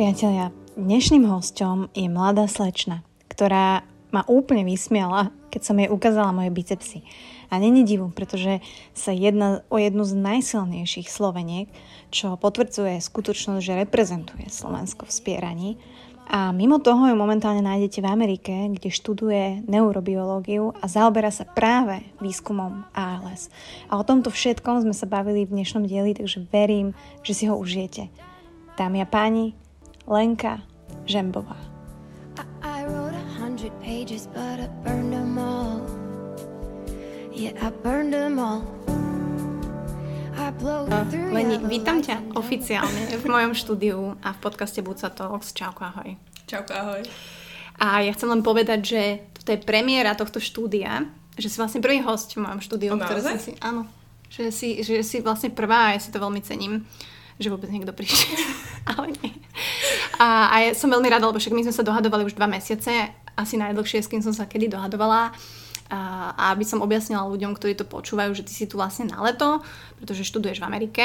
priatelia, dnešným hostom je mladá slečna, ktorá ma úplne vysmiala, keď som jej ukázala moje bicepsy. A není divu, pretože sa jedna o jednu z najsilnejších Sloveniek, čo potvrdzuje skutočnosť, že reprezentuje Slovensko v spieraní. A mimo toho ju momentálne nájdete v Amerike, kde študuje neurobiológiu a zaoberá sa práve výskumom ALS. A o tomto všetkom sme sa bavili v dnešnom dieli, takže verím, že si ho užijete. Dámy a páni, Lenka Žembová. I wrote a hundred pages, but I burned them all. Yeah, I burned them all. Leni, vítam ťa oficiálne v mojom štúdiu a v podcaste Buca Talks. Čauko, ahoj. Čauko, ahoj. A ja chcem len povedať, že toto je premiéra tohto štúdia, že si vlastne prvý host v mojom štúdiu. ktoré som si, áno, že si, že si vlastne prvá a ja si to veľmi cením že vôbec niekto prišiel. Ale nie. A, a ja som veľmi rada, lebo však my sme sa dohadovali už dva mesiace, asi najdlhšie, s kým som sa kedy dohadovala. A, a aby som objasnila ľuďom, ktorí to počúvajú, že ty si tu vlastne na leto, pretože študuješ v Amerike.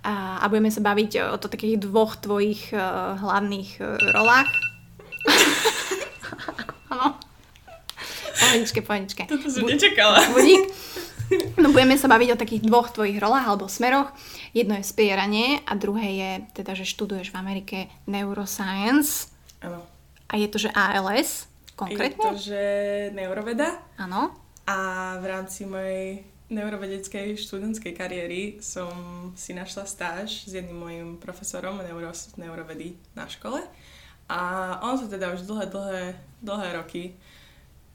A, a budeme sa baviť o to takých dvoch tvojich uh, hlavných uh, rolách. Áno. pohodičke, pohodičke. Toto som nečakala. Budík. No budeme sa baviť o takých dvoch tvojich rolách alebo smeroch. Jedno je spieranie a druhé je teda, že študuješ v Amerike neuroscience. Áno. A je to, že ALS konkrétne? Je to, že neuroveda. Áno. A v rámci mojej neurovedeckej študentskej kariéry som si našla stáž s jedným mojim profesorom neuro, neurovedy na škole. A on sa teda už dlhé, dlhé, dlhé roky,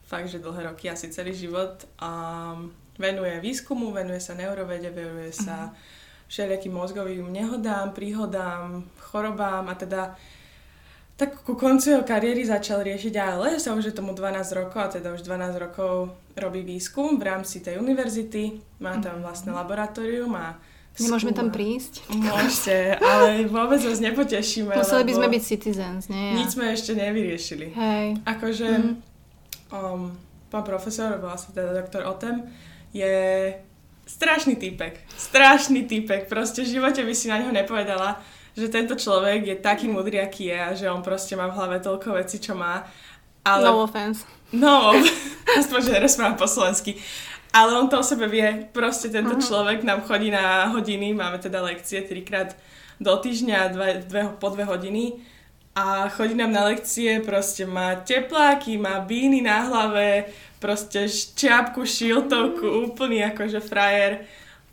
fakt, že dlhé roky, asi celý život, um, venuje výskumu, venuje sa neurovede, venuje sa uh-huh. všelijakým mozgovým nehodám, príhodám, chorobám a teda tak ku koncu jeho kariéry začal riešiť ALS a už je tomu 12 rokov a teda už 12 rokov robí výskum v rámci tej univerzity, má tam mhm. vlastné laboratórium a Nemôžeme tam prísť? Môžete, ale vôbec vás nepotešíme. Museli by sme byť citizens, nie? Nič sme ešte nevyriešili. Hej. Akože mm. um, pán profesor, vlastne teda doktor Otem, je strašný týpek. Strašný týpek. Proste v živote by si na ňo nepovedala, že tento človek je taký mudrý, aký je a že on proste má v hlave toľko vecí, čo má. Ale... No offense. No, aspoň, že nerozprávam po slovensky. Ale on to o sebe vie. Proste tento uh-huh. človek nám chodí na hodiny, máme teda lekcie trikrát do týždňa, dve, dve, po dve hodiny a chodí nám na lekcie, proste má tepláky, má bíny na hlave, proste čiapku, šiltovku, úplný akože frajer.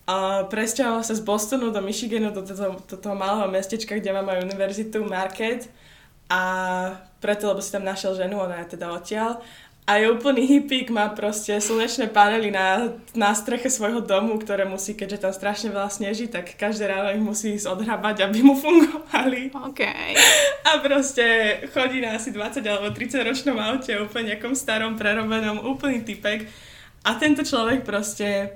A presťahoval sa z Bostonu do Michiganu, do, toho, do toho malého mestečka, kde máme univerzitu Market. A preto, lebo si tam našiel ženu, ona je teda odtiaľ. A je úplný hippík, má proste slnečné panely na, na streche svojho domu, ktoré musí, keďže tam strašne veľa sneží, tak každé ráno ich musí ísť odhrabať, aby mu fungovali. Okay. A proste chodí na asi 20 alebo 30 ročnom aute, úplne nejakom starom, prerobenom, úplný typek. A tento človek proste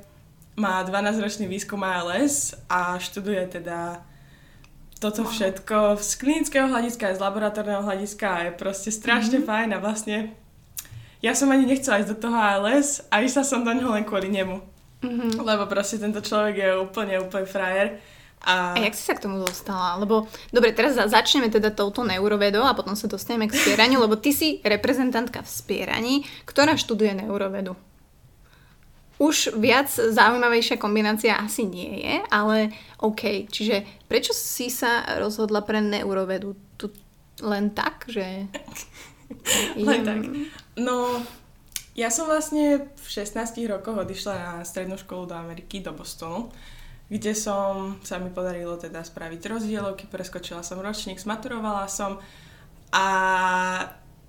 má 12 ročný výskum ALS a študuje teda toto všetko z klinického hľadiska, aj z laboratórneho hľadiska a je proste strašne mm-hmm. fajn a vlastne ja som ani nechcela ísť do toho ALS a išla som do neho len kvôli nemu. Mm-hmm. Lebo proste tento človek je úplne, úplne frajer. A... a jak si sa k tomu dostala? Lebo, dobre, teraz začneme teda touto neurovedou a potom sa dostaneme k spieraniu, lebo ty si reprezentantka v spieraní, ktorá študuje neurovedu. Už viac zaujímavejšia kombinácia asi nie je, ale OK. Čiže prečo si sa rozhodla pre neurovedu? Tu len tak, že... len tak. No, ja som vlastne v 16 rokoch odišla na strednú školu do Ameriky, do Bostonu, kde som, sa mi podarilo teda spraviť rozdielovky, preskočila som ročník, smaturovala som a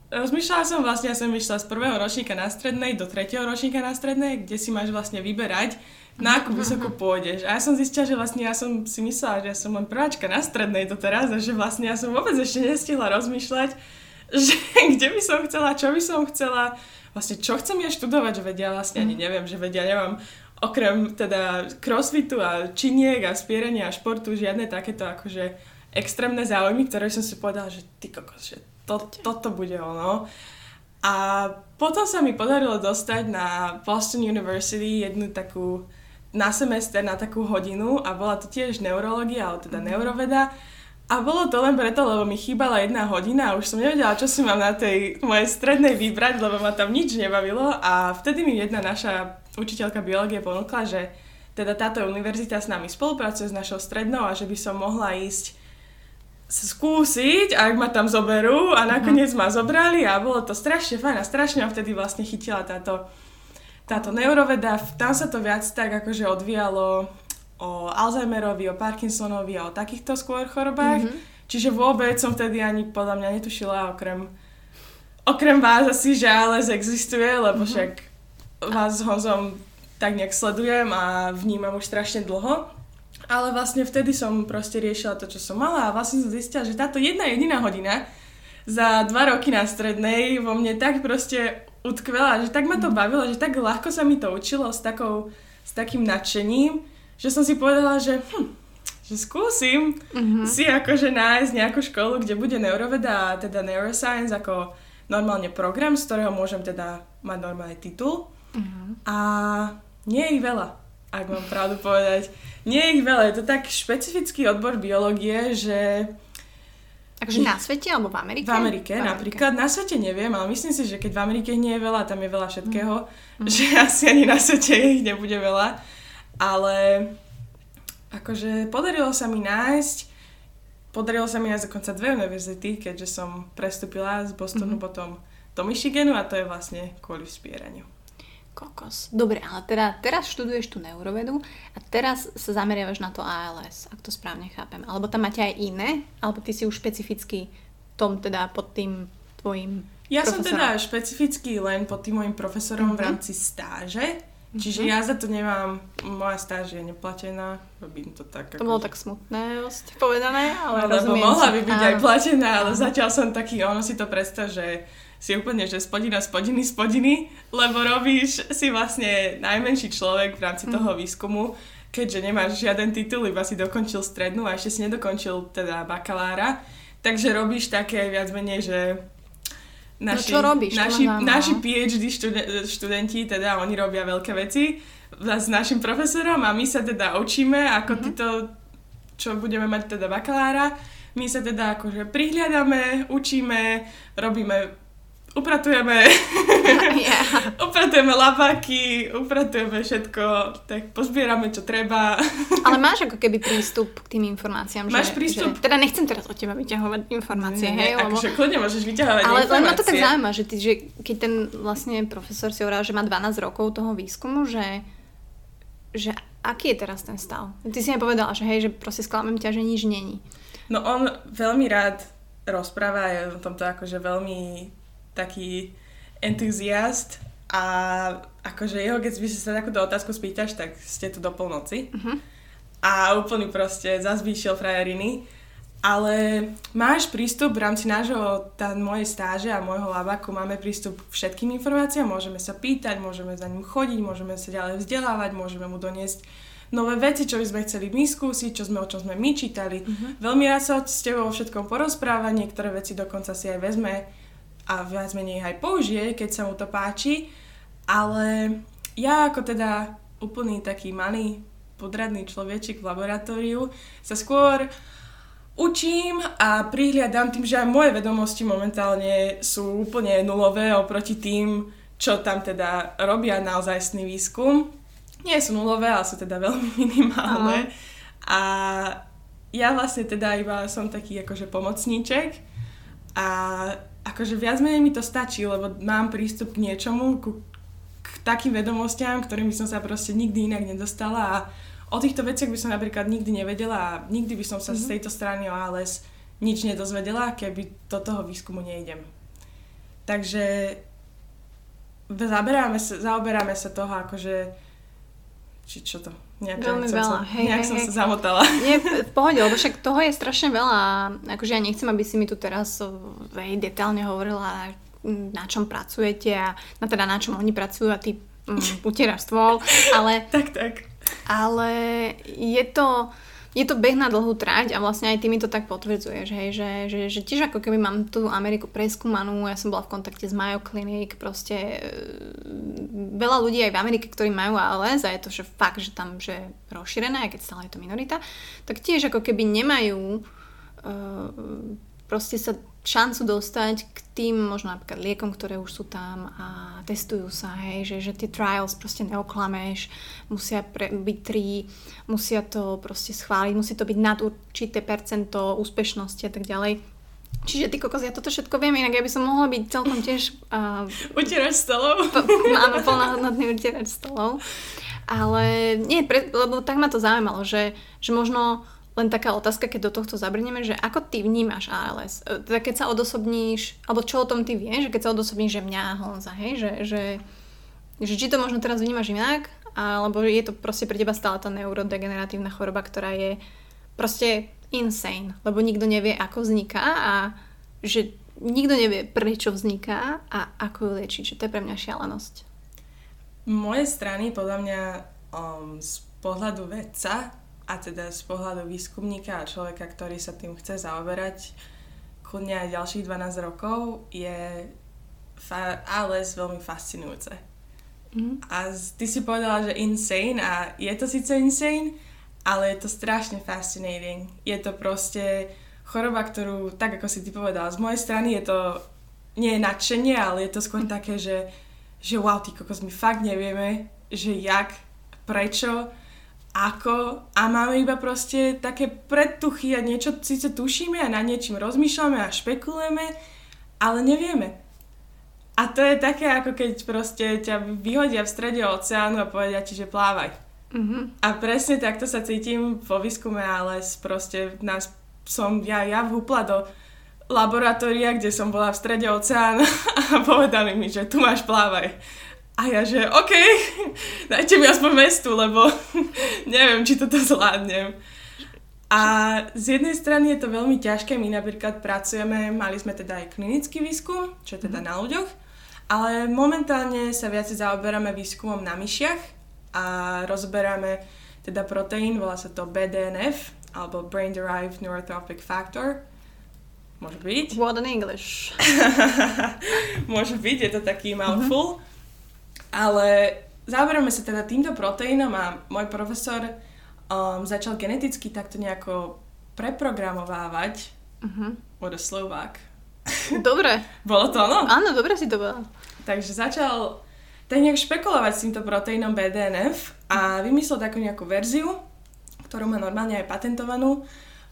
rozmýšľala som vlastne, ja som vyšla z prvého ročníka na strednej do tretieho ročníka na strednej, kde si máš vlastne vyberať, na akú vysoko pôjdeš. A ja som zistila, že vlastne ja som si myslela, že ja som len prváčka na strednej doteraz a že vlastne ja som vôbec ešte nestihla rozmýšľať, že kde by som chcela, čo by som chcela, vlastne čo chcem ja študovať, že vedia vlastne ani neviem, že vedia, nemám okrem teda crossfitu a činiek a spierenia a športu žiadne takéto akože extrémne záujmy, ktoré som si povedala, že ty kokos, že to, toto bude ono. A potom sa mi podarilo dostať na Boston University jednu takú na semester, na takú hodinu a bola to tiež neurológia, ale teda mm. A bolo to len preto, lebo mi chýbala jedna hodina a už som nevedela, čo si mám na tej mojej strednej vybrať, lebo ma tam nič nebavilo. A vtedy mi jedna naša učiteľka biológie ponúkla, že teda táto univerzita s nami spolupracuje s našou strednou a že by som mohla ísť skúsiť, ak ma tam zoberú. A nakoniec ma zobrali a bolo to strašne fajn a strašne ma vtedy vlastne chytila táto, táto neuroveda. Tam sa to viac tak akože odvíjalo o Alzheimerovi, o Parkinsonovi a o takýchto skôr chorobách. Mm-hmm. Čiže vôbec som vtedy ani podľa mňa netušila okrem, okrem vás asi, že ALS existuje, lebo mm-hmm. však vás s Honzom tak nejak sledujem a vnímam už strašne dlho. Ale vlastne vtedy som proste riešila to, čo som mala a vlastne som zistila, že táto jedna jediná hodina za dva roky na strednej vo mne tak proste utkvela, že tak ma to mhm. bavilo, že tak ľahko sa mi to učilo s, takou, s takým nadšením, že som si povedala, že, hm, že skúsim uh-huh. si akože nájsť nejakú školu, kde bude neuroveda a teda neuroscience ako normálne program, z ktorého môžem teda mať normálny titul. Uh-huh. A nie je ich veľa, ak mám pravdu povedať. Nie je ich veľa, je to tak špecifický odbor biológie, že Takže na svete alebo v Amerike? V Amerike, v Amerike napríklad. Na svete neviem, ale myslím si, že keď v Amerike nie je veľa, tam je veľa všetkého, mm. že asi ani na svete ich nebude veľa ale akože podarilo sa mi nájsť, podarilo sa mi nájsť dokonca dve univerzity, keďže som prestúpila z Bostonu mm-hmm. potom do Michiganu a to je vlastne kvôli vspieraniu. Kokos. Dobre, ale teda teraz študuješ tú neurovedu a teraz sa zameriavaš na to ALS, ak to správne chápem. Alebo tam máte aj iné? Alebo ty si už špecificky tom teda pod tým tvojim Ja profesorom? som teda špecificky len pod tým môjim profesorom mm-hmm. v mhm. rámci stáže Čiže mhm. ja za to nemám, moja stáž je neplatená, robím to tak. To bolo tak smutné ste povedané, ale Lebo mohla by byť aj platená, ale zatiaľ som taký, ono si to predstav, že si úplne, že spodina, spodiny, spodiny, lebo robíš si vlastne najmenší človek v rámci mhm. toho výskumu, keďže nemáš žiaden titul, iba si dokončil strednú a ešte si nedokončil teda bakalára, takže robíš také viac menej, že naši, no čo robíš? Naši, naši PhD študenti, teda oni robia veľké veci s našim profesorom a my sa teda učíme, ako mm-hmm. títo, čo budeme mať teda bakalára, my sa teda akože prihliadame, učíme, robíme upratujeme, yeah. upratujeme lapaky, upratujeme všetko, tak pozbierame, čo treba. Ale máš ako keby prístup k tým informáciám. Máš že, prístup? Že, teda nechcem teraz od teba vyťahovať informácie, nie, hej? Lebo... Akože kľudne môžeš vyťahovať Ale informácie. len ma to tak zaujíma, že, ty, že keď ten vlastne profesor si hovoril, že má 12 rokov toho výskumu, že, že aký je teraz ten stav? Ty si mi povedala, že hej, že proste sklamem ťa, že nič není. No on veľmi rád rozpráva, je v tomto akože veľmi taký entuziast a akože jeho, keď by si sa takúto otázku spýtaš, tak ste tu do polnoci. Uh-huh. A úplný proste zazvýšil frajeriny. Ale máš prístup v rámci nášho, tá mojej stáže a môjho labaku, máme prístup k všetkým informáciám, môžeme sa pýtať, môžeme za ním chodiť, môžeme sa ďalej vzdelávať, môžeme mu doniesť nové veci, čo by sme chceli my skúsiť, čo sme, o čom sme my čítali. Uh-huh. Veľmi rád sa s tebou o všetkom porozpráva, niektoré veci dokonca si aj vezme a viac menej aj použije, keď sa mu to páči, ale ja ako teda úplný taký malý podradný človečik v laboratóriu sa skôr učím a prihliadam tým, že aj moje vedomosti momentálne sú úplne nulové oproti tým, čo tam teda robia naozajstný výskum. Nie sú nulové, ale sú teda veľmi minimálne. Aha. A ja vlastne teda iba som taký akože pomocníček a akože viac menej mi to stačí, lebo mám prístup k niečomu, ku, k takým vedomostiam, ktorým som sa proste nikdy inak nedostala a o týchto veciach by som napríklad nikdy nevedela a nikdy by som sa mm-hmm. z mhm. tejto strany o ALS nič nedozvedela, keby do toho výskumu nejdem. Takže zaberáme sa, zaoberáme sa toho akože či čo to? Nejak, Veľmi veľa. Som, hej, nejak hej, som hej. sa zamotala. Nie, v pohode, lebo však toho je strašne veľa. Akože ja nechcem, aby si mi tu teraz vej, detálne hovorila, na čom pracujete a na teda na čom oni pracujú a ty um, utieraš stôl, ale... tak, tak. Ale je to je to beh na dlhú trať a vlastne aj ty mi to tak potvrdzuješ, hej, že, že, že tiež ako keby mám tú Ameriku preskúmanú, ja som bola v kontakte s Mayo Clinic, proste e, veľa ľudí aj v Amerike, ktorí majú ALS a je to že fakt, že tam že rozšírené, aj keď stále je to minorita, tak tiež ako keby nemajú proste sa šancu dostať k tým možno napríklad liekom, ktoré už sú tam a testujú sa, hej, že, že tie trials proste neoklameš, musia pre, byť tri, musia to proste schváliť, musí to byť nad určité percento úspešnosti a tak ďalej. Čiže ty kokos, ja toto všetko viem, inak ja by som mohla byť celkom tiež... Uh, utierač stolov? áno, plnohodnotný utierač stolov. Ale nie, pre, lebo tak ma to zaujímalo, že, že možno len taká otázka, keď do tohto zabrneme, že ako ty vnímaš ALS? E, teda keď sa odosobníš, alebo čo o tom ty vieš, že keď sa odosobníš, že mňa Honza, hej, že, že, že či to možno teraz vnímaš inak, alebo je to proste pre teba stále tá neurodegeneratívna choroba, ktorá je proste insane, lebo nikto nevie, ako vzniká a že nikto nevie, prečo vzniká a ako ju liečiť, že to je pre mňa šialenosť. Moje strany, podľa mňa um, z pohľadu vedca, a teda z pohľadu výskumníka a človeka, ktorý sa tým chce zaoberať kľudne aj ďalších 12 rokov, je fa- ALS veľmi fascinujúce. Mm. A ty si povedala, že insane a je to síce insane, ale je to strašne fascinating. Je to proste choroba, ktorú, tak ako si ty povedala, z mojej strany je to nie je nadšenie, ale je to skôr také, že, že wow, ty kokos, my fakt nevieme, že jak, prečo, ako a máme iba proste také predtuchy a niečo síce tušíme a na niečím rozmýšľame a špekulujeme, ale nevieme. A to je také, ako keď proste ťa vyhodia v strede oceánu a povedia ti, že plávaj. Mm-hmm. A presne takto sa cítim vo výskume, ale proste nás som ja, ja vhúpla do laboratória, kde som bola v strede oceánu a povedali mi, že tu máš plávaj. A ja, že OK, dajte mi aspoň mestu, lebo neviem, či toto zvládnem. A z jednej strany je to veľmi ťažké, my napríklad pracujeme, mali sme teda aj klinický výskum, čo je teda na ľuďoch, ale momentálne sa viac zaoberáme výskumom na myšiach a rozberáme teda proteín, volá sa to BDNF, alebo Brain Derived Neurotrophic Factor. Môže byť. What in English? Môže byť, je to taký mouthful. Mm-hmm. Ale zaoberáme sa teda týmto proteínom a môj profesor um, začal geneticky takto nejako preprogramovávať. Uh-huh. What a Slovák. Dobre. Bolo to ono? Áno, dobre si to bolo. Takže začal tak nejak špekulovať s týmto proteínom BDNF a vymyslel takú nejakú verziu, ktorú má normálne aj patentovanú.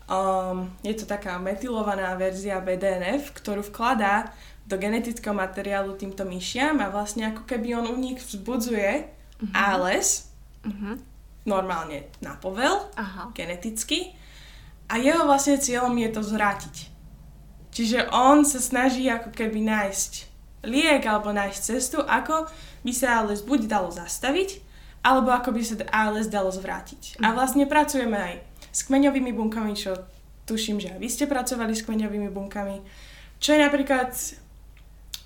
Um, je to taká metylovaná verzia BDNF, ktorú vkladá do genetického materiálu týmto myšiam a vlastne ako keby on u nich vzbudzuje uh-huh. ALS, uh-huh. normálne na povel, Aha. geneticky, a jeho vlastne cieľom je to zvrátiť. Čiže on sa snaží ako keby nájsť liek alebo nájsť cestu, ako by sa ALS buď dalo zastaviť, alebo ako by sa ALS dalo zvrátiť. Uh-huh. A mhm. vlastne pracujeme aj s kmeňovými bunkami, čo tuším, že aj vy ste pracovali s kmeňovými bunkami, čo je napríklad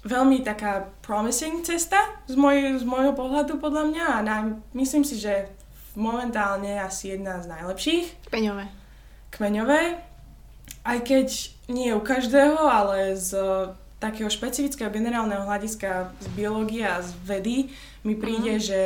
veľmi taká promising cesta z, moj, z môjho pohľadu podľa mňa a na, myslím si, že momentálne asi jedna z najlepších. Kmeňové. Kmeňové. Aj keď nie u každého, ale z takého špecifického generálneho hľadiska z biológie a z vedy mi príde, mm. že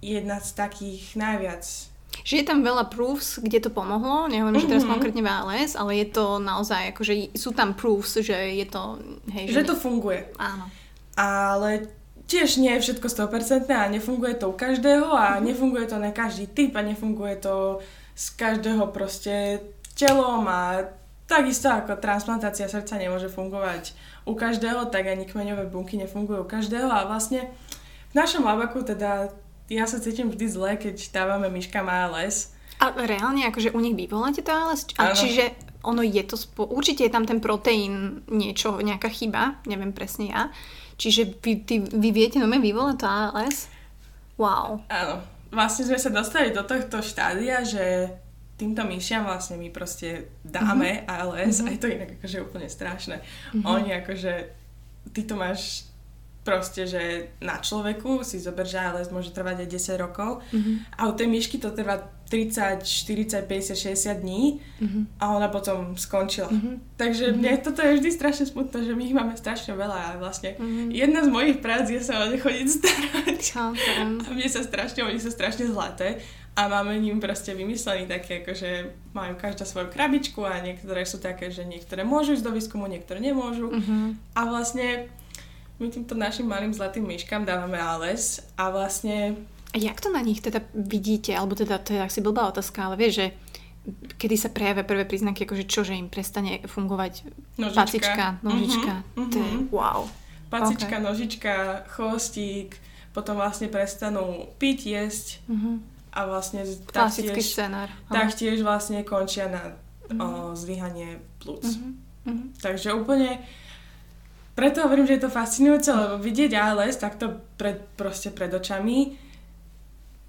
jedna z takých najviac že je tam veľa proofs, kde to pomohlo, nehovorím, mm-hmm. že teraz mhm. konkrétne v ALS, ale je to naozaj, akože sú tam proofs, že je to... Hej, že, že to funguje. Áno. Ale tiež nie je všetko 100% a nefunguje to u každého a mm-hmm. nefunguje to na každý typ a nefunguje to z každého proste telom a takisto ako transplantácia srdca nemôže fungovať u každého, tak ani kmeňové bunky nefungujú u každého a vlastne v našom labaku teda ja sa cítim vždy zle, keď dávame myškám ALS. A reálne, akože u nich vyvoláte to ALS? A čiže ono je to, spo... určite je tam ten proteín niečo, nejaká chyba, neviem presne ja. Čiže vy, ty, vy viete no vyvolať to ALS? Wow. Áno. Vlastne sme sa dostali do tohto štádia, že týmto myšiam vlastne my proste dáme mm-hmm. ALS mm-hmm. a je to inak akože úplne strašné. Mm-hmm. Oni akože, ty to máš proste, že na človeku si zober, že ALS môže trvať aj 10 rokov mm-hmm. a u tej myšky to trvá 30, 40, 50, 60 dní mm-hmm. a ona potom skončila. Mm-hmm. Takže mm-hmm. mne toto je vždy strašne smutné, že my ich máme strašne veľa a vlastne mm-hmm. jedna z mojich prác je sa o ne chodiť starať. Okay. A mne sa strašne, oni sú strašne zlaté a máme ním proste vymyslený také, akože majú každá svoju krabičku a niektoré sú také, že niektoré môžu ísť do výskumu, niektoré nemôžu. Uh-huh. A vlastne my týmto našim malým zlatým myškám dávame ALS a vlastne... A jak to na nich teda vidíte? Alebo teda, to je asi blbá otázka, ale vieš, že kedy sa prejavia prvé príznaky, akože čo, že im prestane fungovať nožička. pacička, nožička. Uh-huh, to je mhm. wow. Pacička, okay. nožička, chvostík, potom vlastne prestanú piť, jesť. Uh-huh a vlastne Klasický taktiež, scenár. taktiež vlastne končia na mm-hmm. o, zlyhanie plúc. Mm-hmm. Takže úplne preto hovorím, že je to fascinujúce, lebo vidieť ALS takto pred, proste pred očami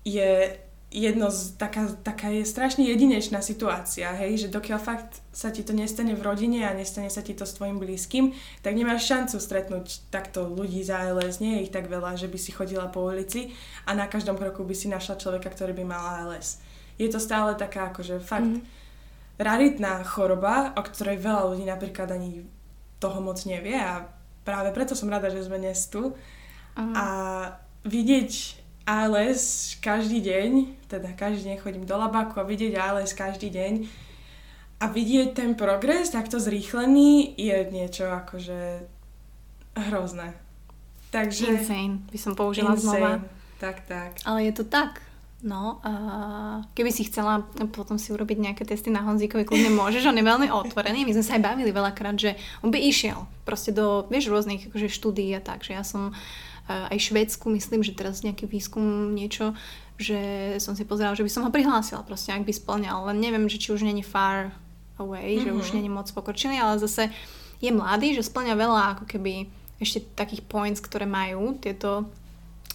je jedno z, taká, taká je strašne jedinečná situácia, hej, že dokiaľ fakt sa ti to nestane v rodine a nestane sa ti to s tvojim blízkym, tak nemáš šancu stretnúť takto ľudí za ALS, nie je ich tak veľa, že by si chodila po ulici a na každom kroku by si našla človeka, ktorý by mal ALS. Je to stále taká akože fakt mm-hmm. raritná choroba, o ktorej veľa ľudí napríklad ani toho moc nevie a práve preto som rada, že sme dnes tu. Uh-huh. A vidieť ALS každý deň, teda každý deň chodím do labaku a vidieť ALS každý deň a vidieť ten progres takto zrýchlený je niečo akože hrozné. Takže... Insane, by som použila insane. znova. Tak, tak. Ale je to tak. No, a keby si chcela potom si urobiť nejaké testy na Honzíkovi, kľudne môžeš, on je veľmi otvorený. My sme sa aj bavili veľakrát, že on by išiel proste do, vieš, rôznych akože štúdií a tak, že ja som aj Švédsku, myslím, že teraz nejaký výskum niečo, že som si pozerala, že by som ho prihlásila proste, ak by splňal, len neviem, že či už není far away, mm-hmm. že už mhm. není moc pokročilý, ale zase je mladý, že splňa veľa ako keby ešte takých points, ktoré majú tieto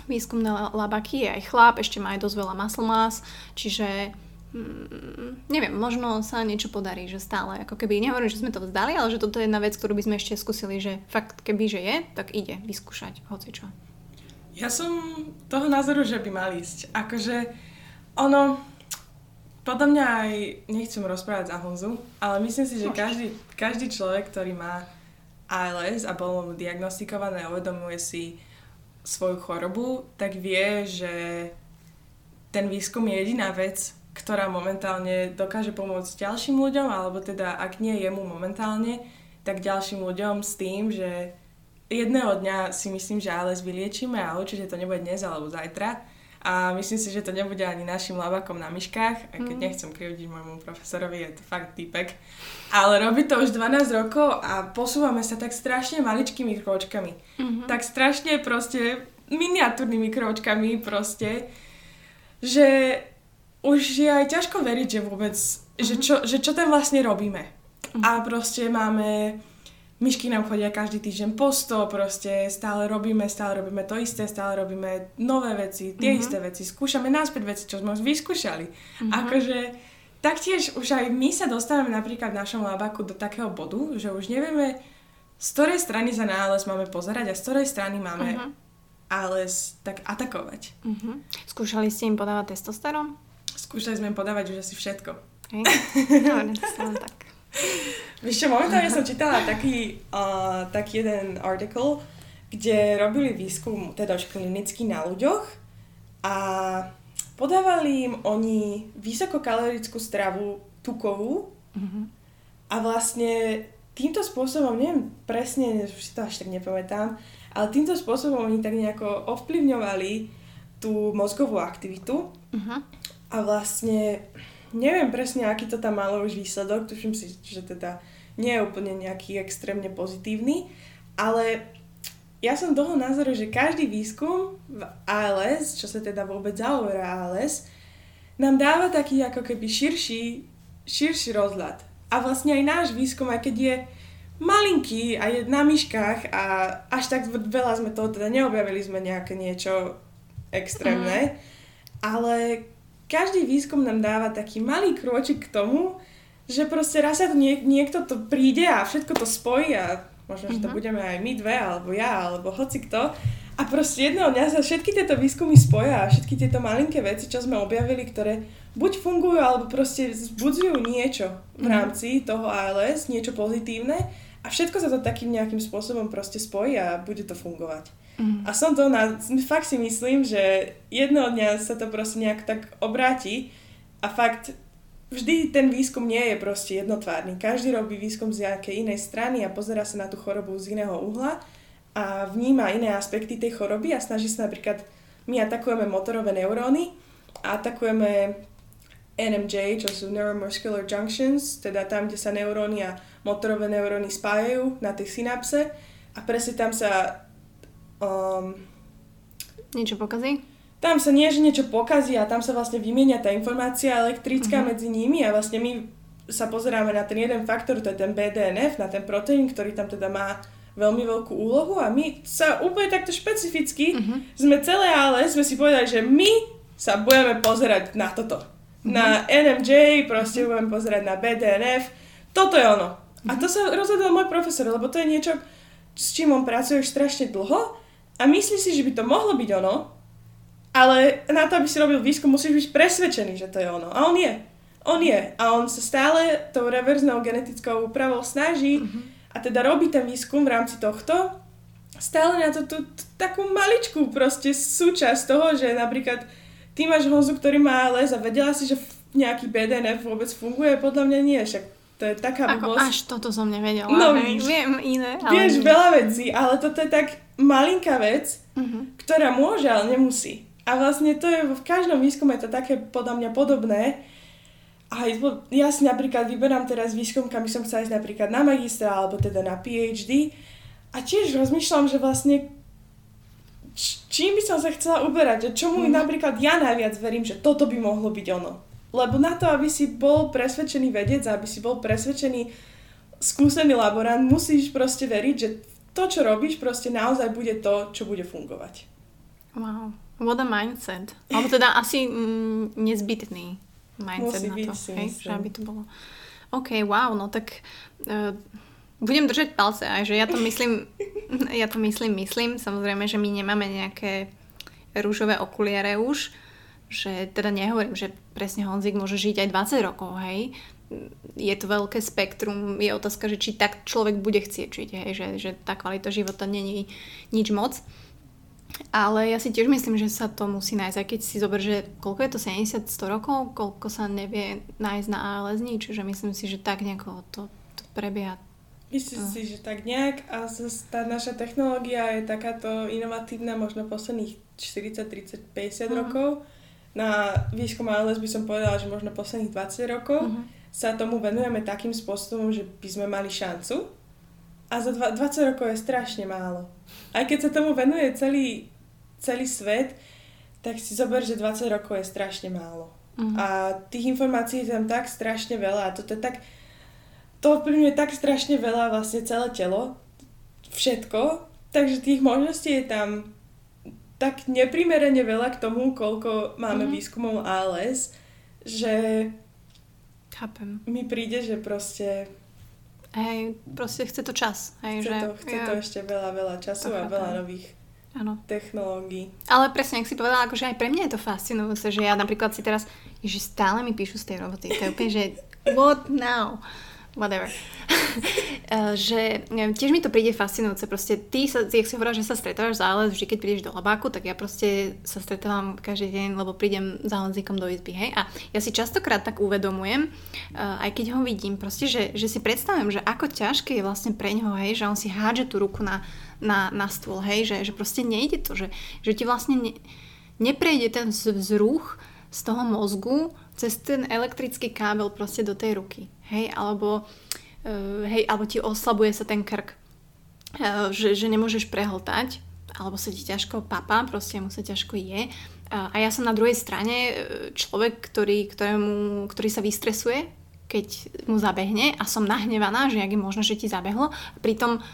výskumné labaky, je aj chlap, ešte má aj dosť veľa muscle mass, čiže Mm, neviem, možno sa niečo podarí, že stále, ako keby, nehovorím, že sme to vzdali, ale že toto je jedna vec, ktorú by sme ešte skúsili, že fakt, keby, že je, tak ide vyskúšať, hoci čo. Ja som toho názoru, že by mal ísť. Akože ono, podľa mňa aj, nechcem rozprávať za Honzu, ale myslím si, že každý, každý človek, ktorý má ALS a bolo mu diagnostikované uvedomuje si svoju chorobu, tak vie, že ten výskum je jediná vec, ktorá momentálne dokáže pomôcť ďalším ľuďom, alebo teda ak nie jemu momentálne, tak ďalším ľuďom s tým, že jedného dňa si myslím, že ALS vyliečíme a určite to nebude dnes alebo zajtra. A myslím si, že to nebude ani našim labakom na myškách, aj keď mm. nechcem krivdiť môjmu profesorovi, je to fakt týpek. Ale robí to už 12 rokov a posúvame sa tak strašne maličkými kročkami. Mm-hmm. Tak strašne proste miniatúrnymi kročkami proste, že už je aj ťažko veriť, že vôbec, uh-huh. že, mhm. čo, že čo tam vlastne robíme. Uh-huh. A proste máme, myšky nám chodia každý týždeň po 100, proste stále robíme, stále robíme to isté, stále robíme nové veci, tie uh-huh. isté veci, skúšame náspäť veci, čo sme už vyskúšali. Uh-huh. Akože taktiež už aj my sa dostávame napríklad v našom labaku do takého bodu, že už nevieme, z ktorej strany sa nález máme pozerať a z ktorej strany máme uh-huh. ALS tak atakovať. Uh-huh. Skúšali ste im podávať testosterón? Skúšali sme podávať už asi všetko. Hej, no, tak. Víš čo, momentálne som čítala taký, uh, taký jeden article, kde robili výskum, teda už klinický na ľuďoch a podávali im oni vysokokalorickú stravu tukovú mm-hmm. a vlastne týmto spôsobom, neviem presne, už si to až tak nepamätám, ale týmto spôsobom oni tak nejako ovplyvňovali tú mozgovú aktivitu uh-huh. A vlastne neviem presne, aký to tam malo už výsledok, tuším si, že teda nie je úplne nejaký extrémne pozitívny, ale ja som toho názoru, že každý výskum v ALS, čo sa teda vôbec zaoberá ALS, nám dáva taký ako keby širší, širší rozhľad. A vlastne aj náš výskum, aj keď je malinký a je na myškách a až tak veľa sme toho teda neobjavili sme nejaké niečo extrémne, mm. ale každý výskum nám dáva taký malý krôčik k tomu, že proste raz sa to nie, niekto to príde a všetko to spojí a možno, že to uh-huh. budeme aj my dve, alebo ja, alebo hoci kto. A proste jedného dňa sa všetky tieto výskumy spoja a všetky tieto malinké veci, čo sme objavili, ktoré buď fungujú, alebo proste zbudzujú niečo v mhm. rámci toho ALS, niečo pozitívne a všetko sa to takým nejakým spôsobom proste spojí a bude to fungovať. A som to na... Fakt si myslím, že jedného dňa sa to proste nejak tak obráti a fakt vždy ten výskum nie je proste jednotvárny. Každý robí výskum z nejakej inej strany a pozera sa na tú chorobu z iného uhla a vníma iné aspekty tej choroby a snaží sa napríklad, my atakujeme motorové neuróny a atakujeme NMJ, čo sú Neuromuscular Junctions, teda tam, kde sa neuróny a motorové neuróny spájajú na tej synapse a presne tam sa um, niečo pokazí? tam sa nie, že niečo pokazí a tam sa vlastne vymieňa tá informácia elektrická uh-huh. medzi nimi a vlastne my sa pozeráme na ten jeden faktor, to je ten BDNF, na ten proteín, ktorý tam teda má veľmi veľkú úlohu a my sa úplne takto špecificky uh-huh. sme celé ale sme si povedali, že my sa budeme pozerať na toto. Uh-huh. Na NMJ, proste uh-huh. budeme pozerať na BDNF. Toto je ono. Uh-huh. A to sa rozhodol môj profesor, lebo to je niečo, s čím on pracuje už strašne dlho a myslí si, že by to mohlo byť ono, ale na to, aby si robil výskum, musíš byť presvedčený, že to je ono. A on je. On je. A on sa stále tou reverznou genetickou úpravou snaží mm-hmm. a teda robí ten výskum v rámci tohto stále na to tú, takú maličkú proste súčasť toho, že napríklad ty máš Honzu, ktorý má les a vedela si, že nejaký BDNF vôbec funguje, podľa mňa nie, však to je taká Ako až toto som nevedela. No, hej, viem iné. Ale vieš nie. veľa vecí, ale toto je tak malinká vec, uh-huh. ktorá môže, ale nemusí. A vlastne to je v každom výskume to také podľa mňa podobné. A ja si napríklad vyberám teraz výskum, kam by som chcela ísť napríklad na magistra alebo teda na PhD. A tiež rozmýšľam, že vlastne čím by som sa chcela uberať, že čomu mm. napríklad ja najviac verím, že toto by mohlo byť ono. Lebo na to, aby si bol presvedčený vedec, aby si bol presvedčený skúsený laborant, musíš proste veriť, že to, čo robíš, proste naozaj bude to, čo bude fungovať. Wow. What a mindset. Alebo teda asi mm, nezbytný mindset Musí na to, byť, hej, že aby to bolo. OK, wow, no tak uh, budem držať palce aj, že ja to myslím, ja to myslím, myslím, samozrejme, že my nemáme nejaké rúžové okuliare už, že teda nehovorím, že presne Honzik môže žiť aj 20 rokov, hej, je to veľké spektrum, je otázka, že či tak človek bude chcieť žiť, hej, že, že tá kvalita života není nič moc. Ale ja si tiež myslím, že sa to musí nájsť, aj keď si zober, že koľko je to 70-100 rokov, koľko sa nevie nájsť na ALS nič, čiže myslím si, že tak nejako to, to prebieha. Myslím uh. si, že tak nejak a tá naša technológia je takáto inovatívna možno posledných 40, 30, 50 uh-huh. rokov. Na výskum ALS by som povedala, že možno posledných 20 rokov uh-huh. sa tomu venujeme takým spôsobom, že by sme mali šancu. A za 20 rokov je strašne málo aj keď sa tomu venuje celý, celý svet, tak si zober, že 20 rokov je strašne málo. Uh-huh. A tých informácií je tam tak strašne veľa a toto je tak, to ovplyvňuje tak strašne veľa vlastne celé telo, všetko, takže tých možností je tam tak neprimerene veľa k tomu, koľko máme uh-huh. výskumov ALS, že Chápem. mi príde, že proste Hej, proste chce to čas. Hej, chce, že, to, chce ja, to ešte veľa, veľa času a veľa nových ano. technológií. Ale presne, ak si povedala, akože aj pre mňa je to fascinujúce, že ja napríklad si teraz, že stále mi píšu z tej roboty, to je úplne, že what now? Whatever. Eh, že tiež mi to príde fascinujúce. Proste ty, sa, jak si hovorila, že sa stretávaš ALS vždy, keď prídeš do labáku, tak ja proste sa stretávam každý deň, lebo prídem za Honzíkom do izby, hej. A ja si častokrát tak uvedomujem, uh, aj keď ho vidím, proste, že, že si predstavujem, že ako ťažké je vlastne pre ňoho, hej, že on si hádže tú ruku na, na, na stôl, hej, že, že proste nejde to, že, že ti vlastne ne, neprejde ten vzruch z toho mozgu cez ten elektrický kábel proste do tej ruky hej, alebo, uh, hej, alebo ti oslabuje sa ten krk, uh, že, že nemôžeš prehltať, alebo sa ti ťažko papá, proste mu sa ťažko je. Uh, a ja som na druhej strane človek, ktorý, ktorému, ktorý sa vystresuje, keď mu zabehne a som nahnevaná, že jak je možno, že ti zabehlo. Pritom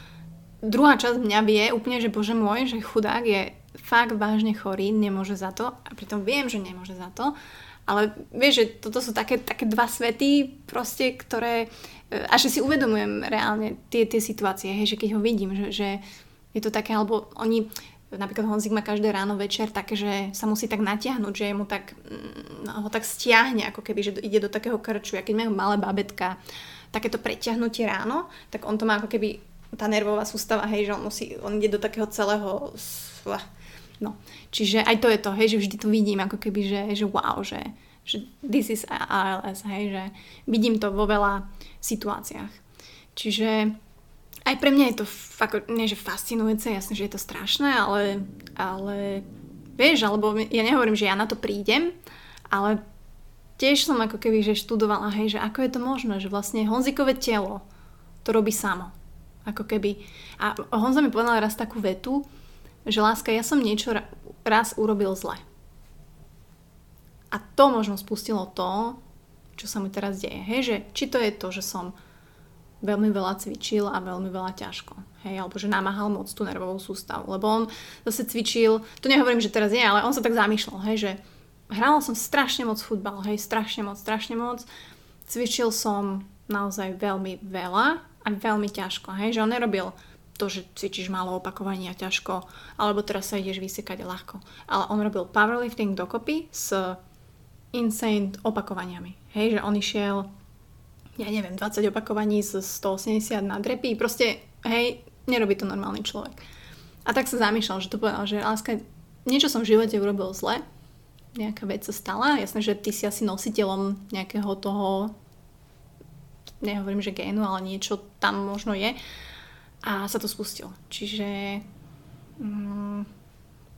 druhá časť mňa vie úplne, že bože môj, že chudák je fakt vážne chorý, nemôže za to a pritom viem, že nemôže za to ale vieš, že toto sú také, také dva svety, proste, ktoré... E, a že si uvedomujem reálne tie, tie situácie, hej, že keď ho vidím, že, že je to také, alebo oni... Napríklad Honzik má každé ráno, večer také, že sa musí tak natiahnuť, že mu tak, no, ho tak stiahne, ako keby, že ide do takého krču. A keď majú malé babetka, takéto preťahnutie ráno, tak on to má ako keby tá nervová sústava, hej, že on musí, on ide do takého celého no. Čiže aj to je to, hej, že vždy to vidím ako keby, že, že wow, že, že this is ALS, hej, že vidím to vo veľa situáciách. Čiže aj pre mňa je to fakt, nie že fascinujúce, jasne, že je to strašné, ale, ale vieš, alebo ja nehovorím, že ja na to prídem, ale tiež som ako keby, že študovala, hej, že ako je to možné, že vlastne Honzikové telo to robí samo. Ako keby. A Honza mi povedal raz takú vetu, že láska, ja som niečo raz urobil zle. A to možno spustilo to, čo sa mi teraz deje. Hej, že či to je to, že som veľmi veľa cvičil a veľmi veľa ťažko. Hej, alebo že namáhal moc tú nervovú sústavu. Lebo on zase cvičil, to nehovorím, že teraz je, ale on sa tak zamýšľal, hej, že hrala som strašne moc futbal, hej, strašne moc, strašne moc. Cvičil som naozaj veľmi veľa a veľmi ťažko, hej, že on nerobil to, že cvičíš málo opakovaní a ťažko, alebo teraz sa ideš vysekať ľahko. Ale on robil powerlifting dokopy s insane opakovaniami. Hej, že on išiel ja neviem, 20 opakovaní z 180 na drepy, proste, hej, nerobí to normálny človek. A tak sa zamýšľal, že to povedal, že láska, niečo som v živote urobil zle, nejaká vec sa stala, jasné, že ty si asi nositeľom nejakého toho, nehovorím, že génu, ale niečo tam možno je a sa to spustilo. Čiže mm,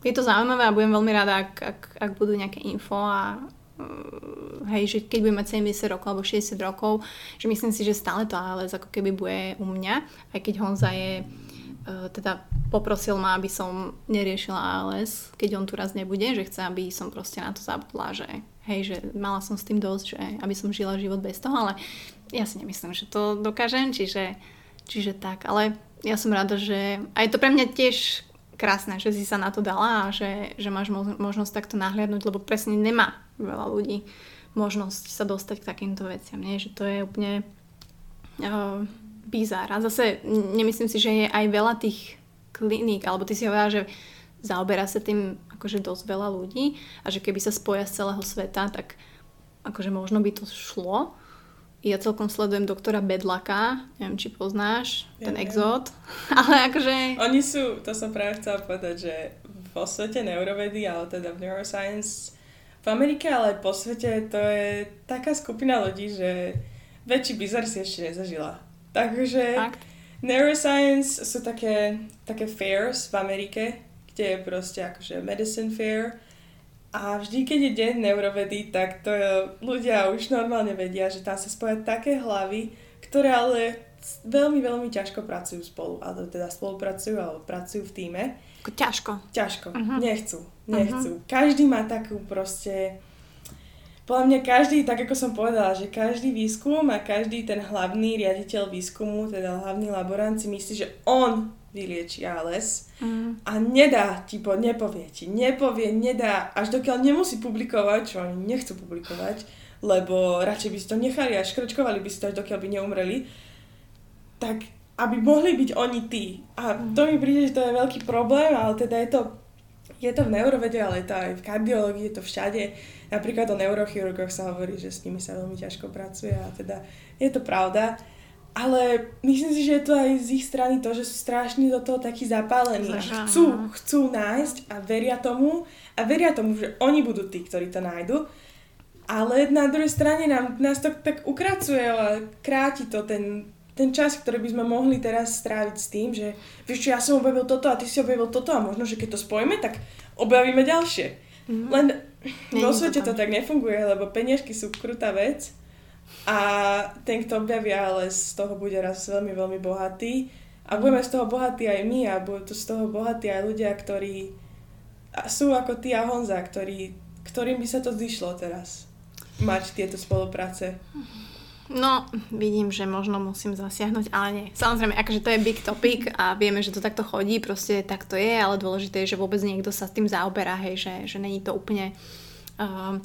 je to zaujímavé a budem veľmi rada, ak, ak, ak budú nejaké info a hej, že keď budem mať 70 rokov alebo 60 rokov, že myslím si, že stále to ALS ako keby bude u mňa, aj keď Honza je uh, teda poprosil ma, aby som neriešila ALS, keď on tu raz nebude, že chce, aby som proste na to zabudla, že hej, že mala som s tým dosť, že aby som žila život bez toho, ale ja si nemyslím, že to dokážem, čiže, čiže tak, ale ja som rada, že aj to pre mňa tiež krásne, že si sa na to dala a že, že máš možnosť takto nahliadnúť, lebo presne nemá veľa ľudí možnosť sa dostať k takýmto veciam. Nie? Že to je úplne uh, bizár. A zase nemyslím si, že je aj veľa tých kliník, alebo ty si hovorila, že zaoberá sa tým akože dosť veľa ľudí a že keby sa spoja z celého sveta, tak akože možno by to šlo. Ja celkom sledujem doktora Bedlaka, neviem, či poznáš ja, ten exód, ale akože... Oni sú, to som práve chcela povedať, že vo svete neurovedy, ale teda v neuroscience v Amerike, ale aj po svete to je taká skupina ľudí, že väčší bizar si ešte nezažila. Takže Fakt? neuroscience sú také, také fairs v Amerike, kde je proste akože medicine fair a vždy, keď je deň neurovedy, tak to je, ľudia už normálne vedia, že tam sa spoja také hlavy, ktoré ale veľmi, veľmi ťažko pracujú spolu, alebo teda spolupracujú, alebo pracujú v týme. Ťažko. Ťažko. Uh-huh. Nechcú. Nechcú. Uh-huh. Každý má takú proste... Podľa mňa každý, tak ako som povedala, že každý výskum a každý ten hlavný riaditeľ výskumu, teda hlavný laborant si myslí, že on vylieči ALS uh-huh. a nedá ti, po, nepovie ti, nepovie, nedá, až dokiaľ nemusí publikovať, čo oni nechcú publikovať, lebo radšej by si to nechali a škrčkovali by si to, až dokiaľ by neumreli, tak aby mohli byť oni tí. A to mi príde, že to je veľký problém, ale teda je to, je to v neurovede, ale je to aj v kardiológii, je to všade. Napríklad o neurochirurgoch sa hovorí, že s nimi sa veľmi ťažko pracuje a teda je to pravda. Ale myslím si, že je to aj z ich strany to, že sú strašne do toho takí zapálení. Že chcú, chcú nájsť a veria tomu. A veria tomu, že oni budú tí, ktorí to nájdu. Ale na druhej strane nám, nás to tak ukracuje a kráti to ten, ten čas, ktorý by sme mohli teraz stráviť s tým, že vieš čo, ja som objavil toto a ty si objavil toto a možno, že keď to spojíme, tak objavíme ďalšie. Mm-hmm. Len vo svete to, to tak nefunguje, lebo peniažky sú krutá vec a ten, kto objavia, ale z toho bude raz veľmi, veľmi bohatý a budeme z toho bohatí aj my a budú z toho bohatí aj ľudia, ktorí sú ako ty a Honza, ktorí, ktorým by sa to zišlo teraz mať tieto spolupráce. No, vidím, že možno musím zasiahnuť, ale nie. Samozrejme, akože to je big topic a vieme, že to takto chodí, proste tak to je, ale dôležité je, že vôbec niekto sa s tým zaoberá, hej, že, že není to úplne uh,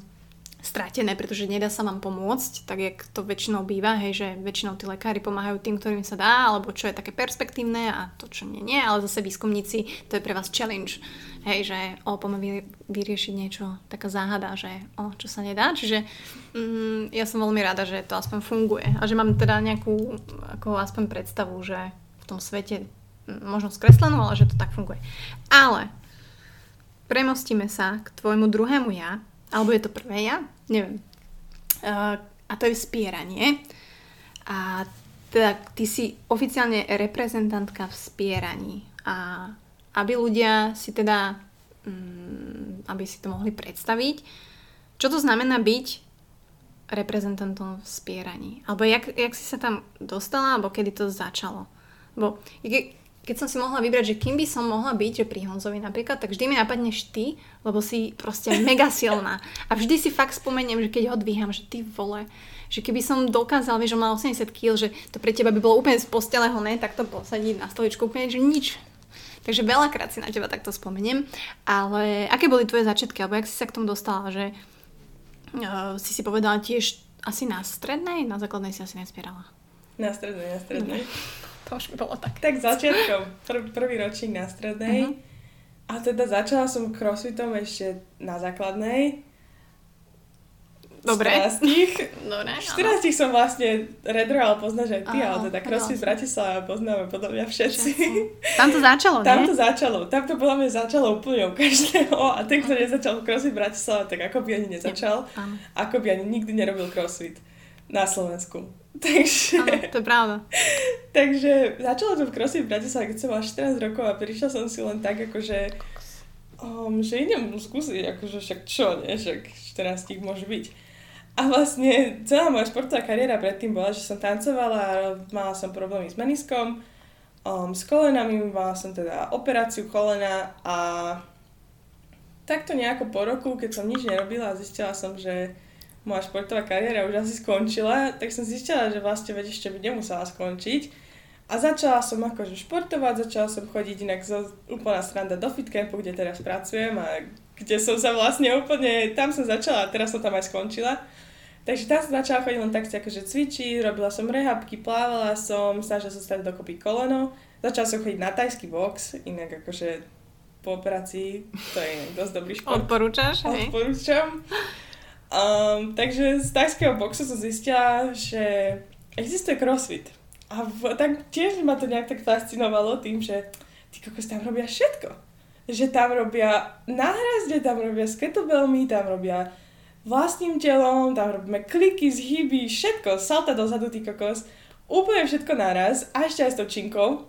stratené, pretože nedá sa vám pomôcť, tak jak to väčšinou býva, hej, že väčšinou tí lekári pomáhajú tým, ktorým sa dá, alebo čo je také perspektívne a to, čo nie, nie, ale zase výskumníci, to je pre vás challenge, hej, že o, poďme vyriešiť niečo, taká záhada, že o, čo sa nedá, čiže mm, ja som veľmi rada, že to aspoň funguje a že mám teda nejakú ako aspoň predstavu, že v tom svete možno skreslenú, ale že to tak funguje. Ale premostíme sa k tvojmu druhému ja, alebo je to prvé ja, neviem. Uh, a to je spieranie. A teda ty si oficiálne reprezentantka v spieraní. A aby ľudia si teda, um, aby si to mohli predstaviť, čo to znamená byť reprezentantom v spieraní? Alebo jak, jak si sa tam dostala, alebo kedy to začalo? Bo keď som si mohla vybrať, že kým by som mohla byť, že pri Honzovi napríklad, tak vždy mi napadneš ty, lebo si proste mega silná. A vždy si fakt spomeniem, že keď ho dvíham, že ty vole, že keby som dokázal, vieš, že mal 80 kg, že to pre teba by bolo úplne z postele ne, tak to posadiť na stoličku úplne, že nič. Takže veľakrát si na teba takto spomeniem. Ale aké boli tvoje začiatky, alebo jak si sa k tomu dostala, že uh, si si povedala tiež asi na strednej, na základnej si asi nespierala. Na strednej, na strednej. To už bolo tak. Tak začiatkom, prv, prvý ročník na strednej. Uh-huh. A teda začala som crossfitom ešte na základnej. Dobre. 14. Dobre, 14 som vlastne redro, ale poznáš aj ty, Aha, ale teda crossfit v Bratislave poznáme podľa mňa všetci. všetci. Tam to začalo, Tam to začalo. Tam to podľa mňa začalo úplne u každého. A ten, kto nezačal crossfit v Bratislave, tak ako by ani nezačal. Ako by ani nikdy nerobil crossfit na Slovensku. Takže... Áno, to je pravda. takže začala som v crossfit v Bratislave, keď som mala 14 rokov a prišla som si len tak, akože um, že idem skúsiť, akože však čo, nie, však 14 môže byť. A vlastne celá moja športová kariéra predtým bola, že som tancovala, mala som problémy s meniskom, um, s kolenami, mala som teda operáciu kolena a takto nejako po roku, keď som nič nerobila, zistila som, že moja športová kariéra už asi skončila, tak som zistila, že vlastne veď ešte by nemusela skončiť. A začala som akože športovať, začala som chodiť inak zo úplná sranda do fitcampu, kde teraz pracujem a kde som sa vlastne úplne, tam som začala a teraz som tam aj skončila. Takže tam som začala chodiť len tak si akože cvičiť, robila som rehabky, plávala som, snažila som sa dokopy koleno. Začala som chodiť na tajský box, inak akože po operácii, to je dosť dobrý šport. Odporúčaš? Odporúčam. Um, takže z tajského boxu som zistila, že existuje crossfit. A v, tak tiež ma to nejak tak fascinovalo tým, že ty kokos tam robia všetko. Že tam robia náhrazde, tam robia s kettlebellmi, tam robia vlastným telom, tam robíme kliky, zhyby, všetko, salta dozadu, ty kokos. Úplne všetko naraz a ešte aj s tou činkou.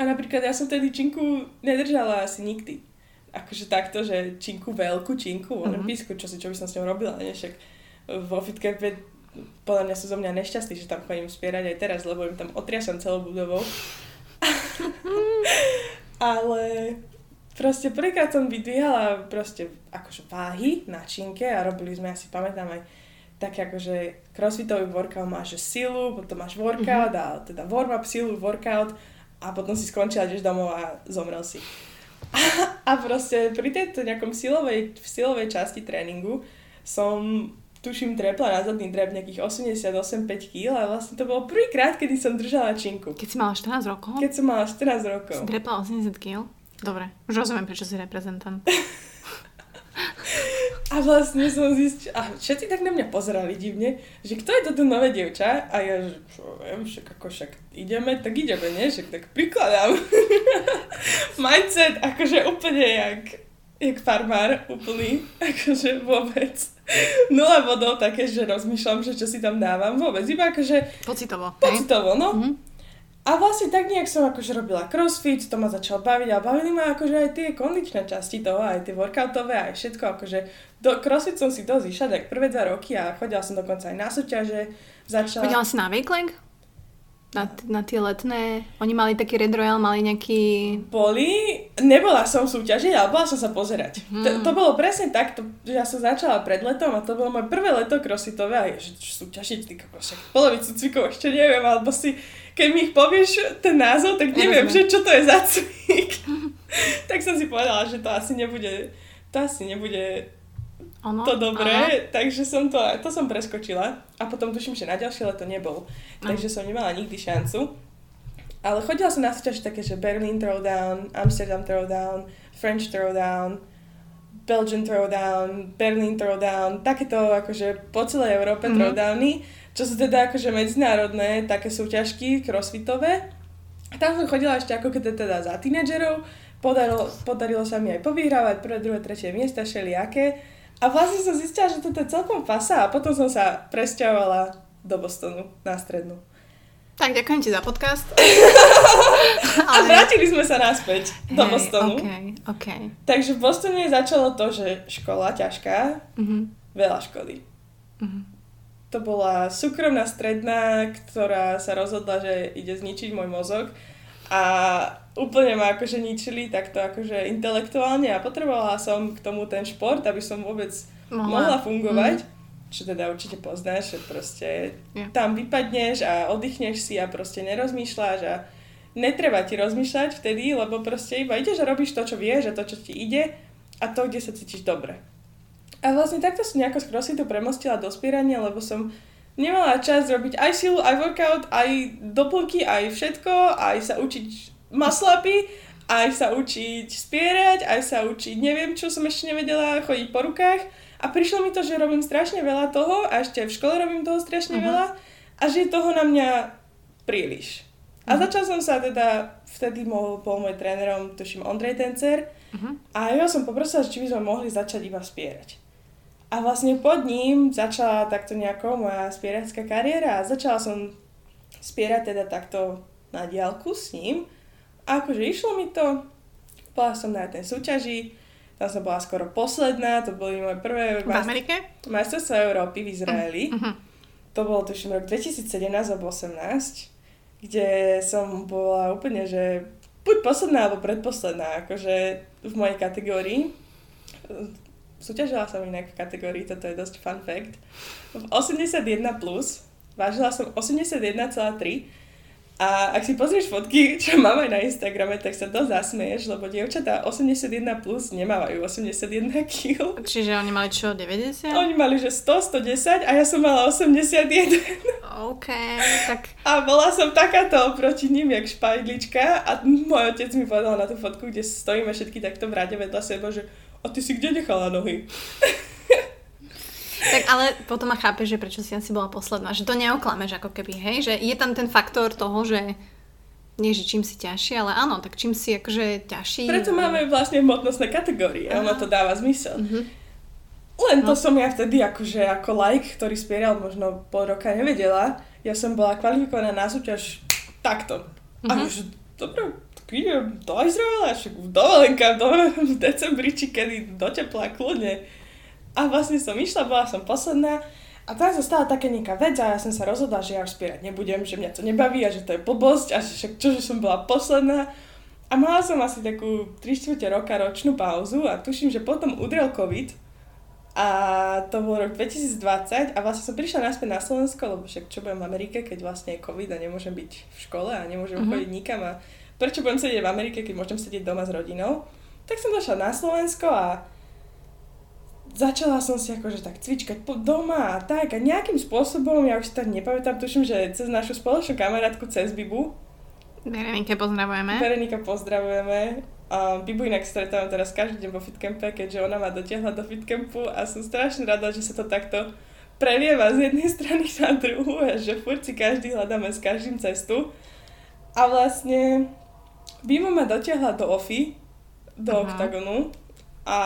A napríklad ja som tedy činku nedržala asi nikdy akože takto, že činku, veľkú činku, mm-hmm. písku, čo si, čo by som s ňou robila, nie? Však vo fitcampe podľa mňa sú zo mňa nešťastní, že tam chodím spierať aj teraz, lebo im tam otriasam celou budovou. Ale proste prvýkrát som vydvíhala proste akože váhy na činke a robili sme, asi pamätám aj také akože crossfitový workout máš silu, potom máš workout mm-hmm. a teda warm-up silu, workout a potom si skončila, ideš domov a zomrel si. A, proste pri tejto nejakom silovej, v silovej časti tréningu som tuším trepla na zadný drep nejakých 88-5 kg a vlastne to bolo prvýkrát, kedy som držala činku. Keď si mala 14 rokov? Keď som mala 14 rokov. Si trepla 80 kg? Dobre, už rozumiem, prečo si reprezentant. A vlastne som zistila, a všetci tak na mňa pozerali divne, že kto je toto nové dievča? A ja, že čo viem, však ako však ideme, tak ideme, nie? Však tak prikladám. Mindset, akože úplne jak, jak farmár, úplný, akože vôbec. Nula bodov také, že rozmýšľam, že čo si tam dávam, vôbec, iba akože... Pocitovo. Pocitovo, no. Mm-hmm. A vlastne tak nejak som akože robila crossfit, to ma začalo baviť a bavili ma akože aj tie kondičné časti toho, aj tie workoutové, aj všetko, akože do crossfit som si dosť išla tak prvé dva roky a chodila som dokonca aj na súťaže. Začala... Chodila si na Wakeleg? Na, na tie letné? Oni mali taký Red Royal, mali nejaký... Boli, nebola som v súťaži, ale bola som sa pozerať. Hmm. To, to bolo presne tak, to, že ja som začala pred letom a to bolo moje prvé leto crossfitové a je, že súťažiť, ty však polovicu cvikov ešte neviem, alebo si keď mi ich povieš ten názov, tak neviem, že čo to je za cvik. tak som si povedala, že to asi nebude, to asi nebude ano, to dobré, ano. takže som to, to som preskočila a potom tuším, že na ďalšie leto nebol, ano. takže som nemala nikdy šancu. Ale chodila som na súťaže také, že Berlin Throwdown, Amsterdam Throwdown, French Throwdown, Belgian Throwdown, Berlin Throwdown, takéto akože po celej Európe mm-hmm. throwdowny čo sú teda akože medzinárodné také súťažky crossfitové. Tam som chodila ešte ako keď teda za tínedžerov, podarilo, podarilo sa mi aj povyhrávať prvé, druhé, tretie miesta, všelijaké. A vlastne som zistila, že toto je celkom pasa a potom som sa presťahovala do Bostonu na strednú. Tak, ďakujem ti za podcast. Ale... A vrátili sme sa naspäť do hey, Bostonu. Okay, okay. Takže v Bostone začalo to, že škola ťažká, uh-huh. veľa školy. Uh-huh. To bola súkromná stredná, ktorá sa rozhodla, že ide zničiť môj mozog a úplne ma akože ničili takto akože intelektuálne a potrebovala som k tomu ten šport, aby som vôbec mohla, mohla fungovať. Uh-huh čo teda určite poznáš, že proste yeah. tam vypadneš a oddychneš si a proste nerozmýšľaš a netreba ti rozmýšľať vtedy, lebo proste iba ideš a robíš to, čo vieš a to, čo ti ide a to, kde sa cítiš dobre. A vlastne takto som nejako si to premostila do spierania, lebo som nemala čas robiť aj silu, aj workout, aj doplnky, aj všetko, aj sa učiť maslapy, aj sa učiť spierať, aj sa učiť neviem, čo som ešte nevedela, chodiť po rukách a prišlo mi to, že robím strašne veľa toho a ešte v škole robím toho strašne uh-huh. veľa a že je toho na mňa príliš. Uh-huh. A mhm. začal som sa teda, vtedy bol, bol môj trénerom, tuším, Ondrej Tencer uh-huh. a ja som poprosila, či by sme mohli začať iba spierať. A vlastne pod ním začala takto nejako moja spieracká kariéra a začala som spierať teda takto na diálku s ním. A akože išlo mi to, bola som na tej súťaži, tam som bola skoro posledná, to boli moje prvé... V Amerike? Majstrovstvá Európy v Izraeli. Uh-huh. To bolo tuším rok 2017 alebo 2018, kde som bola úplne, že buď posledná alebo predposledná, akože v mojej kategórii. Súťažila som inak v kategórii, toto je dosť fun fact. V 81+, plus, vážila som 81,3 a ak si pozrieš fotky, čo mám aj na Instagrame, tak sa to zasmieš, lebo dievčatá 81 plus nemávajú 81 kg. Čiže oni mali čo, 90? Oni mali, že 100, 110 a ja som mala 81. OK, tak... A bola som takáto oproti ním, jak špajdlička a môj otec mi povedal na tú fotku, kde stojíme všetky takto v rade vedľa seba, že a ty si kde nechala nohy? Tak ale potom ma chápe, že prečo si asi bola posledná. Že to neoklameš ako keby, hej? Že je tam ten faktor toho, že nie, že čím si ťažší, ale áno, tak čím si akože ťažší. Preto máme vlastne hmotnostné kategórie a ono to dáva zmysel. Mm-hmm. Len to no. som ja vtedy akože ako like, ktorý spieral možno pol roka nevedela. Ja som bola kvalifikovaná na súťaž takto. Mm-hmm. A mhm. už, dobre, tak idem do Izraela, však dovolenka do, v decembri, či kedy do tepla, kľudne a vlastne som išla, bola som posledná a tam sa stala taká nejaká vec a ja som sa rozhodla, že ja už spierať nebudem, že mňa to nebaví a že to je blbosť a však čo, že som bola posledná. A mala som asi takú 3 čtvrte roka ročnú pauzu a tuším, že potom udrel COVID a to bol rok 2020 a vlastne som prišla naspäť na Slovensko, lebo však čo budem v Amerike, keď vlastne je COVID a nemôžem byť v škole a nemôžem uh-huh. chodiť nikam a prečo budem sedieť v Amerike, keď môžem sedieť doma s rodinou. Tak som došla na Slovensko a začala som si akože tak cvičkať po doma a tak a nejakým spôsobom, ja už si tak nepamätám, tuším, že cez našu spoločnú kamarátku cez Bibu. Verenike pozdravujeme. Verenika pozdravujeme. A Bibu inak stretávam teraz každý deň vo fitcampe, keďže ona ma dotiahla do fitcampu a som strašne rada, že sa to takto prelieva z jednej strany na druhú a že furt si každý hľadáme s každým cestu. A vlastne Bibu ma dotiahla do OFI, do Aha. Octagonu a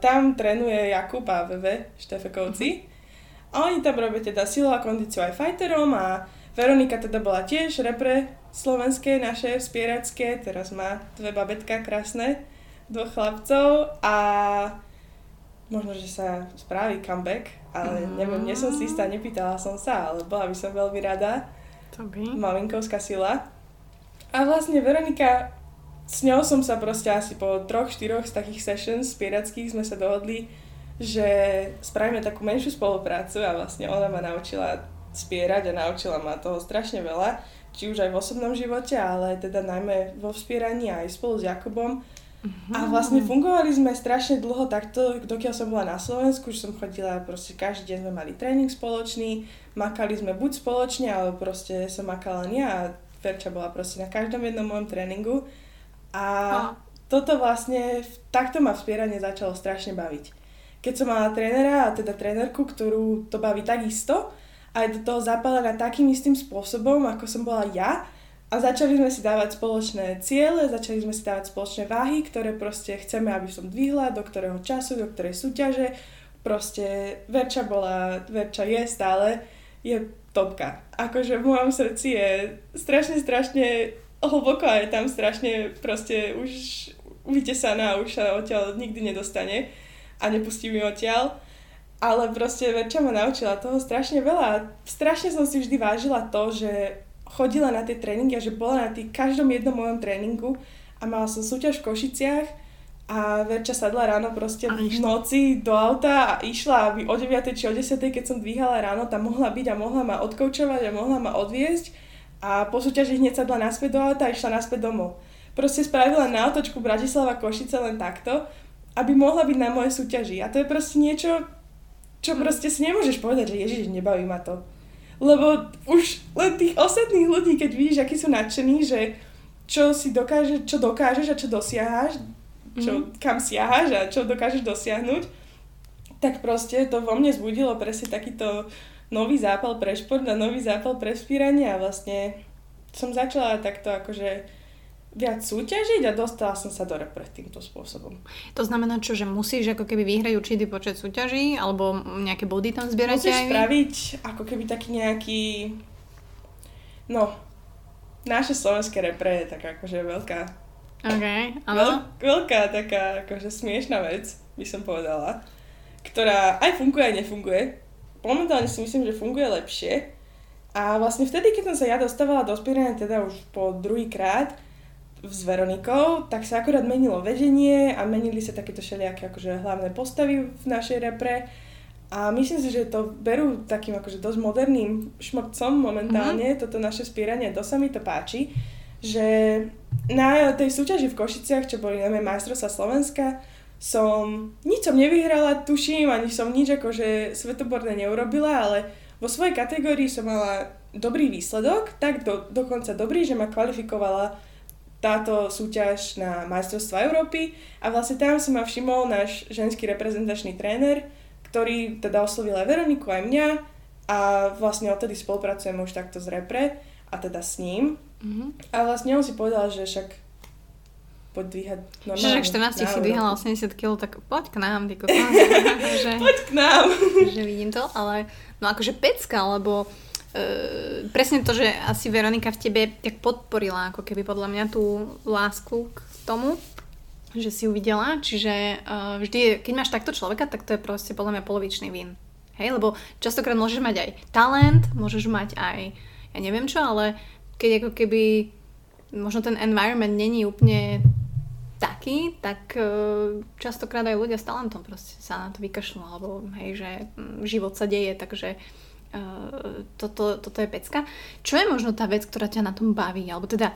tam trénuje Jakub a Veve Štefekovci. A oni tam robia teda silu a kondíciu aj fighterom a Veronika teda bola tiež repre slovenské, naše spieracké, teraz má dve babetka krásne, dvoch chlapcov a možno, že sa spraví comeback, ale mm. neviem, nie som si istá, nepýtala som sa, ale bola by som veľmi rada. To by. Malinkovská sila. A vlastne Veronika s ňou som sa proste asi po troch, štyroch z takých sessions spierackých sme sa dohodli, že spravíme takú menšiu spoluprácu a vlastne ona ma naučila spierať a naučila ma toho strašne veľa, či už aj v osobnom živote, ale teda najmä vo vspieraní aj spolu s Jakubom. Uh-huh. A vlastne fungovali sme strašne dlho takto, dokiaľ som bola na Slovensku, že som chodila, proste každý deň sme mali tréning spoločný, makali sme buď spoločne, alebo proste som makala nie a Verča bola proste na každom jednom mojom tréningu. A toto vlastne, takto ma vspieranie začalo strašne baviť. Keď som mala trénera, a teda trénerku, ktorú to baví takisto, a je do toho zapálená takým istým spôsobom, ako som bola ja, A začali sme si dávať spoločné ciele, začali sme si dávať spoločné váhy, ktoré proste chceme, aby som dvihla, do ktorého času, do ktorej súťaže. Proste Verča bola, Verča je stále, je topka. Akože v mojom srdci je strašne, strašne hlboko a je tam strašne proste už vytesaná, už sa odtiaľ nikdy nedostane a nepustí mi odtiaľ. Ale proste Verča ma naučila toho strašne veľa. Strašne som si vždy vážila to, že chodila na tie tréningy a že bola na tých každom jednom mojom tréningu a mala som súťaž v Košiciach a Verča sadla ráno proste v noci do auta a išla, aby o 9 či o 10, keď som dvíhala ráno, tam mohla byť a mohla ma odkoučovať a mohla ma odviezť a po súťaži hneď sadla naspäť do auta a išla naspäť domov. Proste spravila na otočku Bratislava Košice len takto, aby mohla byť na mojej súťaži. A to je proste niečo, čo hm. proste si nemôžeš povedať, že ježiš, nebaví ma to. Lebo už len tých ostatných ľudí, keď vidíš, akí sú nadšení, že čo si dokáže, čo dokážeš a čo dosiaháš, čo, mm-hmm. kam siahaš a čo dokážeš dosiahnuť, tak proste to vo mne zbudilo presne takýto nový zápal pre šport a nový zápal pre spíranie a vlastne som začala takto akože viac súťažiť a dostala som sa do repre týmto spôsobom. To znamená čo, že musíš ako keby vyhrať určitý počet súťaží alebo nejaké body tam zbierať Musíš aj spraviť ako keby taký nejaký no naše slovenské repre je taká akože veľká OK, Veľ, veľká taká akože smiešná vec, by som povedala, ktorá aj funguje, aj nefunguje. Momentálne si myslím, že funguje lepšie. A vlastne vtedy, keď som sa ja dostávala do spírania, teda už po druhý krát, s Veronikou, tak sa akorát menilo vedenie a menili sa takéto všelijaké akože hlavné postavy v našej repre. A myslím si, že to berú takým akože dosť moderným šmrtcom momentálne, mm-hmm. toto naše spíranie, to sa mi to páči, že na tej súťaži v Košiciach, čo boli najmä majstrovstvá Slovenska, som, nič som nevyhrala, tuším, ani som nič akože svetoborné neurobila, ale vo svojej kategórii som mala dobrý výsledok, tak do, dokonca dobrý, že ma kvalifikovala táto súťaž na majstrovstva Európy a vlastne tam si ma všimol náš ženský reprezentačný tréner, ktorý teda oslovil aj Veroniku, aj mňa a vlastne odtedy spolupracujeme už takto s repre a teda s ním. Mm-hmm. A vlastne on si povedal, že však poď dvíhať normálne. Že 14 si dvíhala 80 kg, tak poď k nám, ty že, Poď k nám. že vidím to, ale no akože pecka, lebo Uh, presne to, že asi Veronika v tebe tak podporila ako keby podľa mňa tú lásku k tomu, že si uvidela, čiže uh, vždy, keď máš takto človeka, tak to je proste podľa mňa polovičný vin. Hej, lebo častokrát môžeš mať aj talent, môžeš mať aj, ja neviem čo, ale keď ako keby možno ten environment není úplne taký, tak uh, častokrát aj ľudia s talentom proste sa na to vykašľú, alebo hej, že um, život sa deje, takže uh, Uh, toto, toto je pecka. Čo je možno tá vec, ktorá ťa na tom baví? Alebo teda,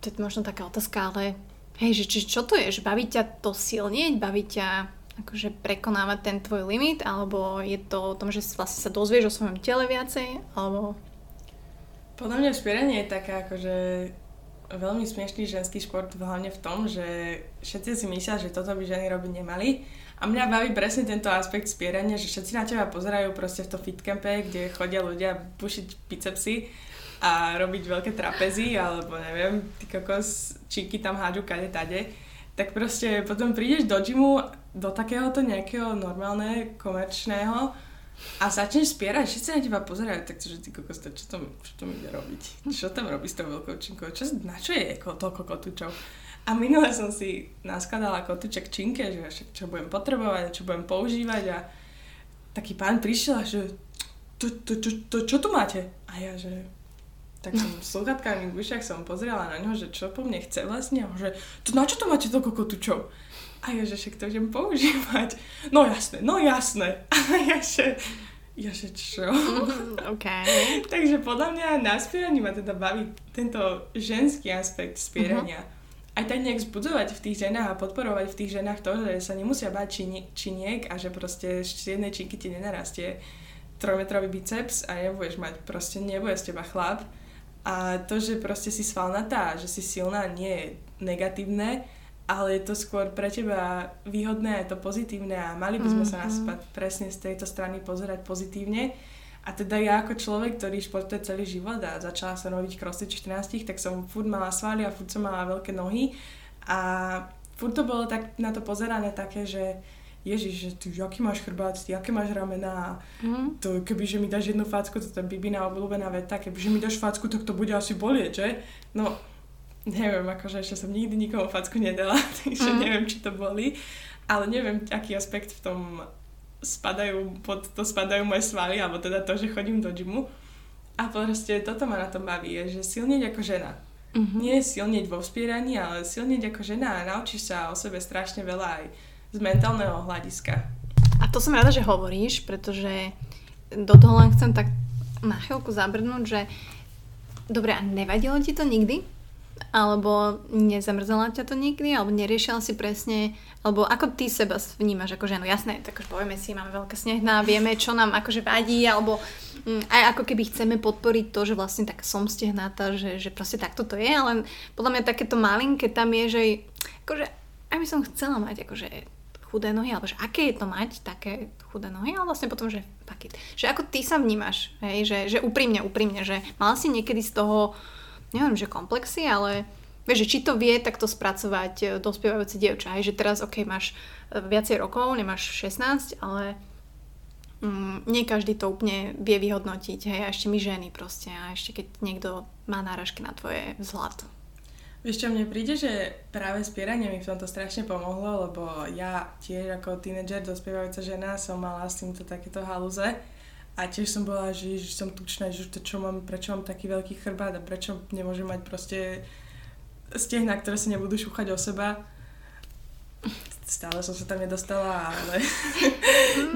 to je možno taká otázka, ale hej, že či, čo to je? Že baví ťa to silnieť? Baví ťa akože prekonávať ten tvoj limit? Alebo je to o tom, že vlastne sa dozvieš o svojom tele viacej? Alebo... Podľa mňa spieranie je taká akože veľmi smiešný ženský šport hlavne v tom, že všetci si myslia, že toto by ženy robiť nemali a mňa baví presne tento aspekt spierania, že všetci na teba pozerajú proste v to fitcampe, kde chodia ľudia pušiť bicepsy a robiť veľké trapezy, alebo neviem, ty kokos, číky tam hádžu kade tade. Tak proste potom prídeš do gymu, do takéhoto nejakého normálne, komerčného a začneš spierať, všetci na teba pozerajú, tak že ty kokos, to, čo, to, čo to ide robiť? Čo tam robí s tou veľkou činkou? Čo, na čo je toľko kotúčov? A minule som si naskladala kotúček činke, že čo budem potrebovať, čo budem používať a taký pán prišiel a že to, to, to, to, čo tu máte? A ja, že tak som sluchatkami v ušiach som pozrela na ňo, že čo po mne chce vlastne, a že to, na čo to máte toľko kotúčov? A ja, že však to idem používať. No jasné, no jasné. A ja, že, ja, že čo? OK. Takže podľa mňa na spieraní ma teda baví tento ženský aspekt spierania. Aj tak nejak zbudzovať v tých ženách a podporovať v tých ženách to, že sa nemusia báť čini- činiek a že proste z jednej činky ti nenarastie trojmetrový biceps a nebudeš mať, proste nebude z teba chlap. A to, že proste si svalnatá, že si silná, nie je negatívne, ale je to skôr pre teba výhodné je to pozitívne a mali by sme mm-hmm. sa na mhm. presne z tejto strany pozerať pozitívne A teda ja ako človek, ktorý športuje celý život a začala som robiť crossfit 14, tak som furt mala svaly a furt som mala veľké nohy a furt to bolo tak na to pozerané také, že Ježiš, že ty, aký máš chrbát, ty, aké máš ramena, mm. to keby, že mi dáš jednu facku, to je bibina obľúbená veta, keby, že mi dáš facku, tak to bude asi bolieť, že? No, neviem, akože ešte som nikdy nikomu facku nedala, takže mm. neviem, či to boli, ale neviem, aký aspekt v tom spadajú, pod to spadajú moje svaly, alebo teda to, že chodím do gymu. A proste toto ma na tom baví, je, že silnieť ako žena. Mm-hmm. Nie silnieť vo vspieraní, ale silnieť ako žena a naučíš sa o sebe strašne veľa aj z mentálneho hľadiska. A to som rada, že hovoríš, pretože do toho len chcem tak na chvíľku zabrnúť, že dobre, a nevadilo ti to nikdy? Alebo nezamrzela ťa to nikdy? Alebo neriešila si presne? Alebo ako ty seba vnímaš ako ženu? Jasné, tak už povieme si, máme veľké snehná, vieme, čo nám akože vadí, alebo mm, aj ako keby chceme podporiť to, že vlastne tak som stehnáta, že, že proste takto to je, ale podľa mňa takéto malinké tam je, že akože aj by som chcela mať akože chudé nohy, alebo že aké je to mať také chudé nohy, ale vlastne potom, že pakit. Že ako ty sa vnímaš, hej, že, že úprimne, úprimne, že mal si niekedy z toho, neviem, že komplexy, ale vieš, že či to vie takto spracovať e, dospievajúci dievča, hej, že teraz, ok, máš e, viacej rokov, nemáš 16, ale mm, nie každý to úplne vie vyhodnotiť, hej, a ešte my ženy proste, a ešte keď niekto má náražky na tvoje vzhľad. Vieš čo, mne príde, že práve spieranie mi v tomto strašne pomohlo, lebo ja tiež ako tínedžer, dospievajúca žena som mala s týmto takéto halúze a tiež som bola, že, že som tučná, že to čo mám, prečo mám taký veľký chrbát a prečo nemôžem mať proste stehna, ktoré sa nebudú šúchať o seba. Stále som sa tam nedostala, ale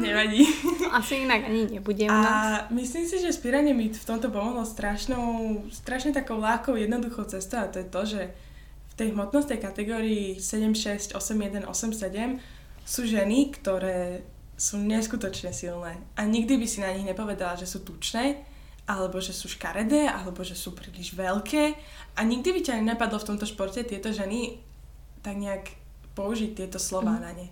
nevadí. Asi inak ani nebudem. A myslím si, že spíranie mi v tomto pomohlo strašnou, strašne takou ľahkou, jednoduchou cestou a to je to, že v tej hmotnostnej kategórii 7, 6, 8, 1, 8, 7 sú ženy, ktoré sú neskutočne silné a nikdy by si na nich nepovedala, že sú tučné, alebo že sú škaredé, alebo že sú príliš veľké a nikdy by ťa nenapadlo v tomto športe tieto ženy tak nejak použiť tieto slova mm. na ne.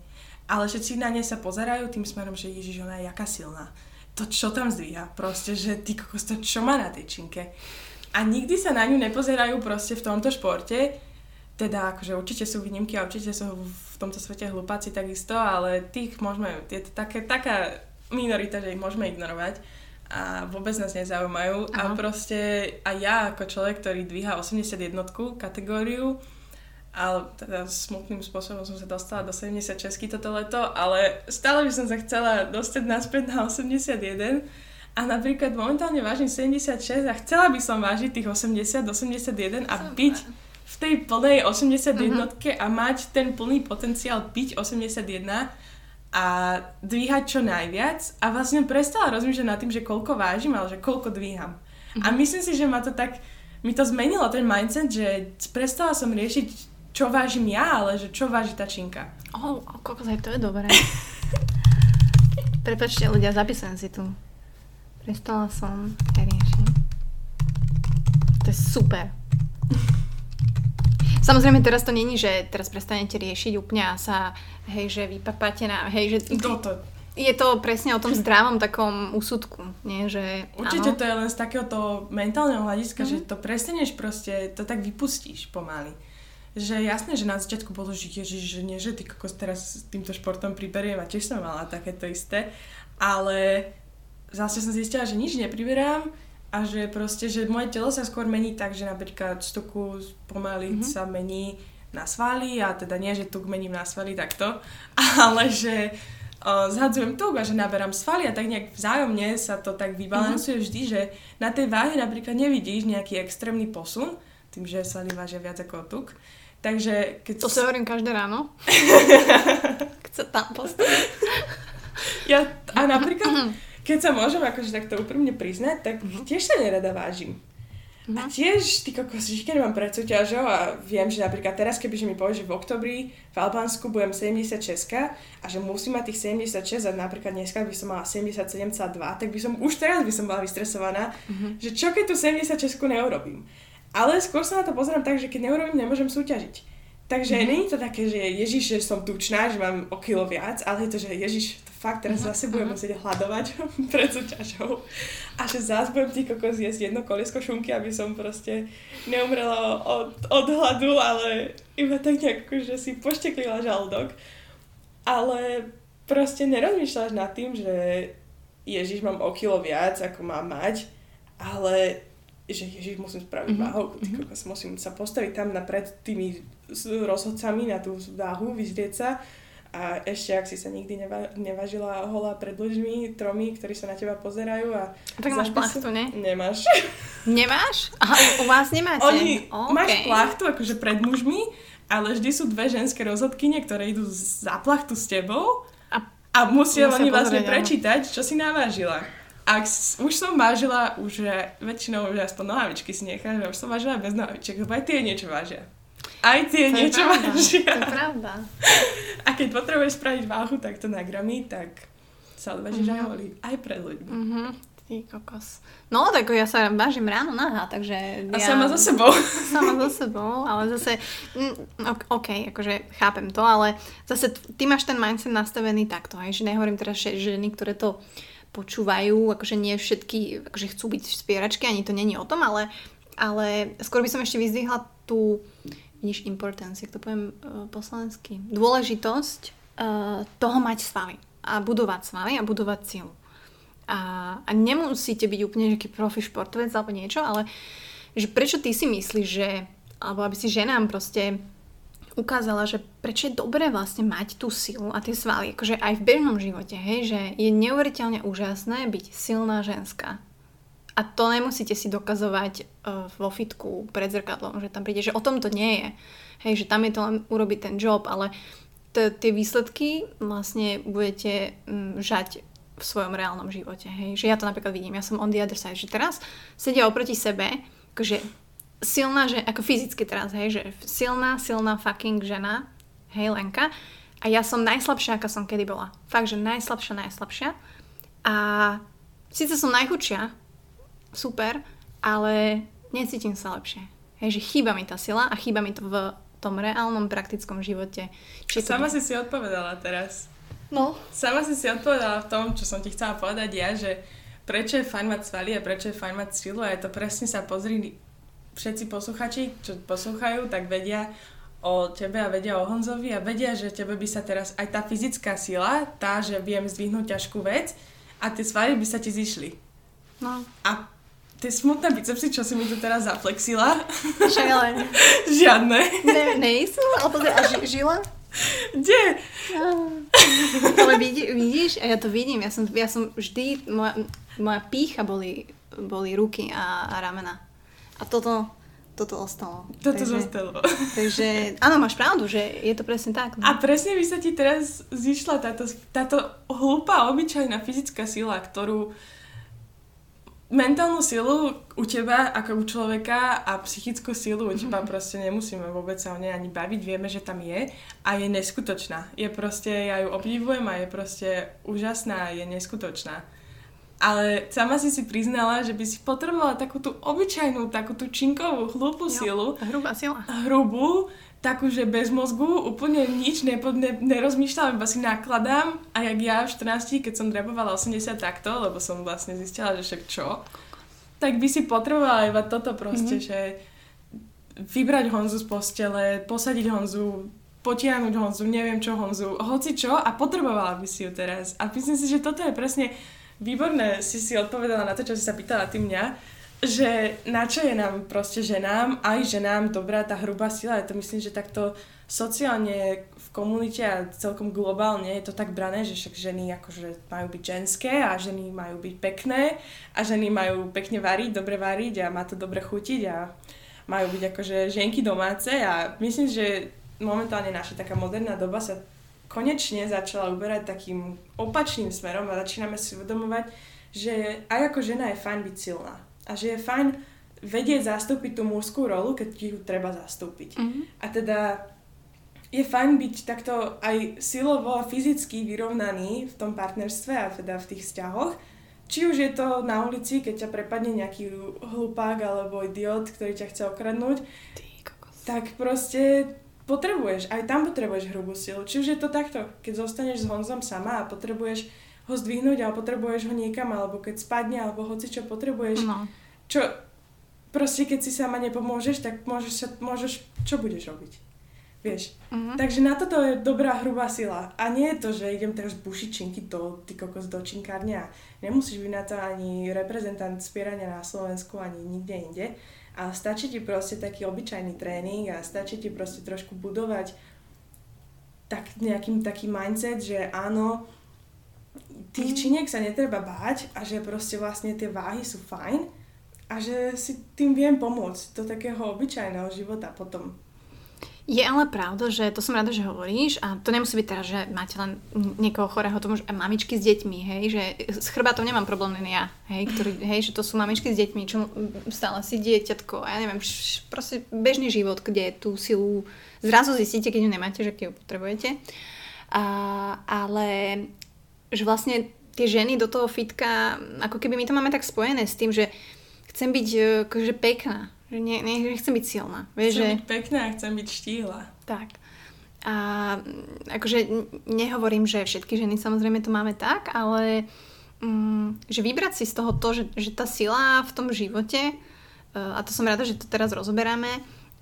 Ale všetci na ne sa pozerajú tým smerom, že Ježiš, ona je jaká silná. To čo tam zdvíha, proste, že ty kokos, to čo má na tej činke. A nikdy sa na ňu nepozerajú proste v tomto športe, teda akože určite sú výnimky a určite sú v tomto svete hlupáci takisto, ale tých môžeme, je to také, taká minorita, že ich môžeme ignorovať a vôbec nás nezaujímajú. Aha. A proste aj ja ako človek, ktorý dvíha 81 kategóriu, ale teda smutným spôsobom som sa dostala do 76 toto leto, ale stále by som sa chcela dostať naspäť na 81 a napríklad momentálne vážim 76 a chcela by som vážiť tých 80, 81 a byť v tej plnej 81 uh-huh. Mhm. a mať ten plný potenciál byť 81 a dvíhať čo najviac a vlastne prestala rozmýšľať nad tým, že koľko vážim, ale že koľko dvíham. Uh-huh. A mhm. myslím si, že ma to tak, mi to zmenilo ten mindset, že prestala som riešiť čo vážim ja, ale že čo váži tá činka. Oh, kokos, to je dobré. Prepačte ľudia, zapísam si tu. Prestala som riešiť. To je super. Samozrejme, teraz to není, že teraz prestanete riešiť úplne a sa, hej, že vypapáte na, hej, že... Toto. Je to presne o tom zdravom takom úsudku, nie, že... Určite áno. to je len z takéhoto mentálneho hľadiska, mm-hmm. že to prestaneš proste, to tak vypustíš pomaly že jasné, že na začiatku bolo, že ježiš, že nie, že ty kokos teraz s týmto športom priberiem a tiež som mala takéto isté, ale zase som zistila, že nič nepriberám a že proste, že moje telo sa skôr mení tak, že napríklad stuku pomaly mm-hmm. sa mení na svaly a teda nie, že tuk mením na svaly takto, ale že o, zhadzujem tuk a že naberám svaly a tak nejak vzájomne sa to tak vybalansuje mm-hmm. vždy, že na tej váhe napríklad nevidíš nejaký extrémny posun, tým, že svaly vážia viac ako tuk, Takže keď... To si hovorím každé ráno. Chce tam postaviť. Ja, a napríklad, keď sa môžem akože takto úprimne priznať, tak uh-huh. tiež sa nerada vážim. Uh-huh. A tiež, ty kokos, keď mám pred súťažou a viem, že napríklad teraz, keby že mi povie, že v oktobri v Albánsku budem 76 a že musím mať tých 76 a napríklad dneska by som mala 77,2, tak by som už teraz by som bola vystresovaná, uh-huh. že čo keď tú 76 neurobím. Ale skôr sa na to pozerám tak, že keď neurobím, nemôžem súťažiť. Takže mm-hmm. není to také, že Ježiš, že som tučná, že mám o kilo viac, ale je to, že Ježiš, to fakt teraz mm-hmm. zase budem mhm. musieť hľadovať pred súťažou. A že zase budem tý kokos jesť jedno koliesko šunky, aby som proste neumrela od, od hladu, ale iba tak nejak, že si pošteklila žalúdok. Ale proste nerozmýšľaš nad tým, že Ježiš mám o kilo viac, ako mám mať, ale že Ježiš musím spraviť mm-hmm. váhu, mm-hmm. musím sa postaviť tam napred tými rozhodcami na tú váhu, vyzrieť sa a ešte, ak si sa nikdy neva, nevažila hola pred ľuďmi, tromi, ktorí sa na teba pozerajú a... Tak máš plachtu, ne? Nemáš. Nemáš? Aha, u vás nemáte? Oni, okay. máš plachtu akože pred mužmi, ale vždy sú dve ženské rozhodkyne, ktoré idú za plachtu s tebou a, a musia oni vlastne prečítať, čo si navážila. Ak už som vážila, už väčšinou už aspoň nohavičky si nechám, že už som vážila bez nohaviček, lebo aj tie niečo vážia. Aj tie to niečo vážia. To je pravda. A keď potrebuješ spraviť váhu takto na gramy, tak sa odvážiš mm-hmm. aj, aj pred ľuďmi. Mm-hmm. Ty kokos. No, tak ja sa vážim ráno naha, takže... A ja, sama so sebou. Sama so sebou, ale zase... Mm, OK, akože chápem to, ale zase ty máš ten mindset nastavený takto, aj, že nehovorím teraz že ženy, ktoré to počúvajú, akože nie všetky akože chcú byť spieračky, ani to není o tom, ale, ale skôr by som ešte vyzdvihla tú vidíš importance, jak to poviem uh, po slovensky, dôležitosť uh, toho mať svaly a budovať svaly a budovať silu. A, a nemusíte byť úplne nejaký profi športovec alebo niečo, ale že prečo ty si myslíš, že alebo aby si ženám proste ukázala, že prečo je dobré vlastne mať tú silu a tie svaly, akože aj v bežnom živote, hej, že je neuveriteľne úžasné byť silná ženská. A to nemusíte si dokazovať uh, vo fitku pred zrkadlom, že tam príde, že o tom to nie je. Hej, že tam je to len urobiť ten job, ale t- tie výsledky vlastne budete um, žať v svojom reálnom živote. Hej. Že ja to napríklad vidím, ja som on the other side, že teraz sedia oproti sebe, akože silná, že ako fyzicky teraz, hej, že silná, silná fucking žena, hej, Lenka, a ja som najslabšia, aká som kedy bola. Fakt, že najslabšia, najslabšia. A síce som najchudšia, super, ale necítim sa lepšie. Hej, že chýba mi tá sila a chýba mi to v tom reálnom praktickom živote. Či Sama to... si si odpovedala teraz. No. Sama si si odpovedala v tom, čo som ti chcela povedať ja, že prečo je fajn mať svaly a prečo je fajn mať silu a je to presne sa pozri všetci posluchači, čo poslúchajú, tak vedia o tebe a vedia o Honzovi a vedia, že tebe by sa teraz aj tá fyzická sila, tá, že viem zdvihnúť ťažkú vec a tie svaly by sa ti zišli. No. A tie smutné bicepsy, čo si mi tu teraz zaflexila. Ale... Žiadne. Ne, nejsú? Ale pozri, a ži, žila? Kde? ale vidí, vidíš, a ja to vidím, ja som, ja som vždy, moja, moja pícha boli, boli ruky a, a ramena. A toto, toto ostalo. Toto takže, zostalo. Takže áno, máš pravdu, že je to presne tak. No. A presne by sa ti teraz zišla táto, táto hlúpa, obyčajná fyzická sila, ktorú mentálnu silu u teba ako u človeka a psychickú silu u teba proste nemusíme vôbec sa o nej ani baviť, vieme, že tam je a je neskutočná. Je proste, ja ju obdivujem a je proste úžasná, je neskutočná. Ale sama si si priznala, že by si potrebovala takú tú obyčajnú, takú tú činkovú, hlúpu jo, silu. Hrubá sila. Hrubú, takú, že bez mozgu úplne nič nepo, ne, nerozmýšľam, iba si nakladám a jak ja v 14, keď som drabovala 80 takto, lebo som vlastne zistila, že však čo, tak by si potrebovala iba toto proste, mm-hmm. že vybrať Honzu z postele, posadiť Honzu, potiahnuť Honzu, neviem čo Honzu, hoci čo a potrebovala by si ju teraz. A myslím si, že toto je presne výborné, si si odpovedala na to, čo si sa pýtala ty mňa, že na čo je nám proste ženám, aj ženám dobrá tá hrubá sila. Ja to myslím, že takto sociálne v komunite a celkom globálne je to tak brané, že však ženy akože majú byť ženské a ženy majú byť pekné a ženy majú pekne variť, dobre variť a má to dobre chutiť a majú byť akože ženky domáce a myslím, že momentálne naša taká moderná doba sa konečne začala uberať takým opačným smerom a začíname si uvedomovať, že aj ako žena je fajn byť silná a že je fajn vedieť zastúpiť tú mužskú rolu, keď ti ju treba zastúpiť. Mm-hmm. A teda je fajn byť takto aj silovo a fyzicky vyrovnaný v tom partnerstve a teda v tých vzťahoch. Či už je to na ulici, keď ťa prepadne nejaký hlupák alebo idiot, ktorý ťa chce okradnúť, tak proste potrebuješ, aj tam potrebuješ hrubú silu. Či už je to takto, keď zostaneš s Honzom sama a potrebuješ ho zdvihnúť, ale potrebuješ ho niekam, alebo keď spadne, alebo hoci čo potrebuješ. No. Čo, proste keď si sama nepomôžeš, tak môžeš, môžeš čo budeš robiť? Vieš. Uh-huh. Takže na toto je dobrá hrubá sila. A nie je to, že idem teraz bušiť činky do, ty kokos do činkárňa. Nemusíš byť na to ani reprezentant spierania na Slovensku, ani nikde inde. A stačí ti proste taký obyčajný tréning a stačí ti proste trošku budovať tak nejakým taký mindset, že áno, tých mm. činiek sa netreba báť a že proste vlastne tie váhy sú fajn a že si tým viem pomôcť do takého obyčajného života potom. Je ale pravda, že to som rada, že hovoríš a to nemusí byť teraz, že máte len niekoho chorého, to môžu aj mamičky s deťmi, hej, že s chrbátom nemám problém len ja, hej, ktorý, hej, že to sú mamičky s deťmi, čo stále si dieťatko, ja neviem, proste bežný život, kde tú silu zrazu zistíte, keď ju nemáte, že keď ju potrebujete. A, ale že vlastne tie ženy do toho fitka, ako keby my to máme tak spojené s tým, že chcem byť akože pekná, že nie, nie, nechcem byť silná. Vieš, chcem že... byť pekná chcem byť štíhla. Tak. A akože nehovorím, že všetky ženy samozrejme to máme tak, ale um, že vybrať si z toho to, že, že tá sila v tom živote, uh, a to som rada, že to teraz rozoberáme,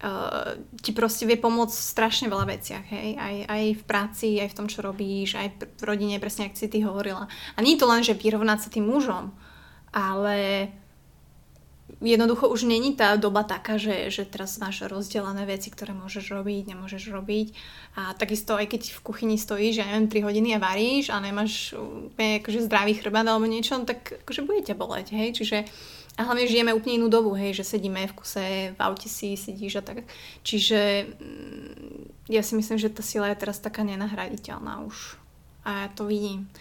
uh, ti proste vie pomôcť v strašne veľa veciach, hej? Aj, aj v práci, aj v tom, čo robíš, aj v rodine, presne ako si ty hovorila. A nie je to len, že vyrovnať sa tým mužom, ale jednoducho už není tá doba taká, že, že teraz máš rozdelené veci, ktoré môžeš robiť, nemôžeš robiť. A takisto aj keď v kuchyni stojíš, ja neviem, 3 hodiny a varíš a nemáš úplne akože zdravý chrbát alebo niečo, tak akože bude ťa boleť, hej? Čiže a hlavne žijeme úplne inú dobu, hej, že sedíme v kuse, v aute si sedíš a tak. Čiže mm, ja si myslím, že tá sila je teraz taká nenahraditeľná už. A ja to vidím.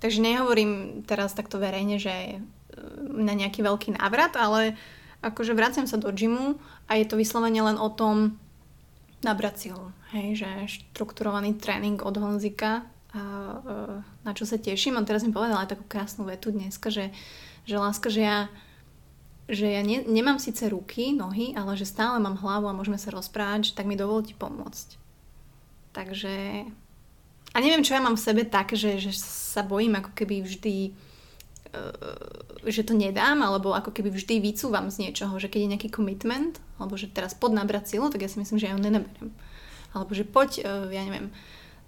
Takže nehovorím teraz takto verejne, že mm, na nejaký veľký návrat, ale akože vraciam sa do gymu a je to vyslovene len o tom nabrať silu. Hej, že štrukturovaný tréning od Honzika a, e, na čo sa teším. On teraz mi povedal aj takú krásnu vetu dneska, že, že láska, že ja že ja ne, nemám síce ruky, nohy, ale že stále mám hlavu a môžeme sa rozprávať, tak mi dovolte pomôcť. Takže... A neviem, čo ja mám v sebe tak, že, že sa bojím ako keby vždy uh, že to nedám, alebo ako keby vždy vycúvam z niečoho, že keď je nejaký commitment, alebo že teraz pod nabrať silu, tak ja si myslím, že ja ho nenaberiem. Alebo že poď, uh, ja neviem,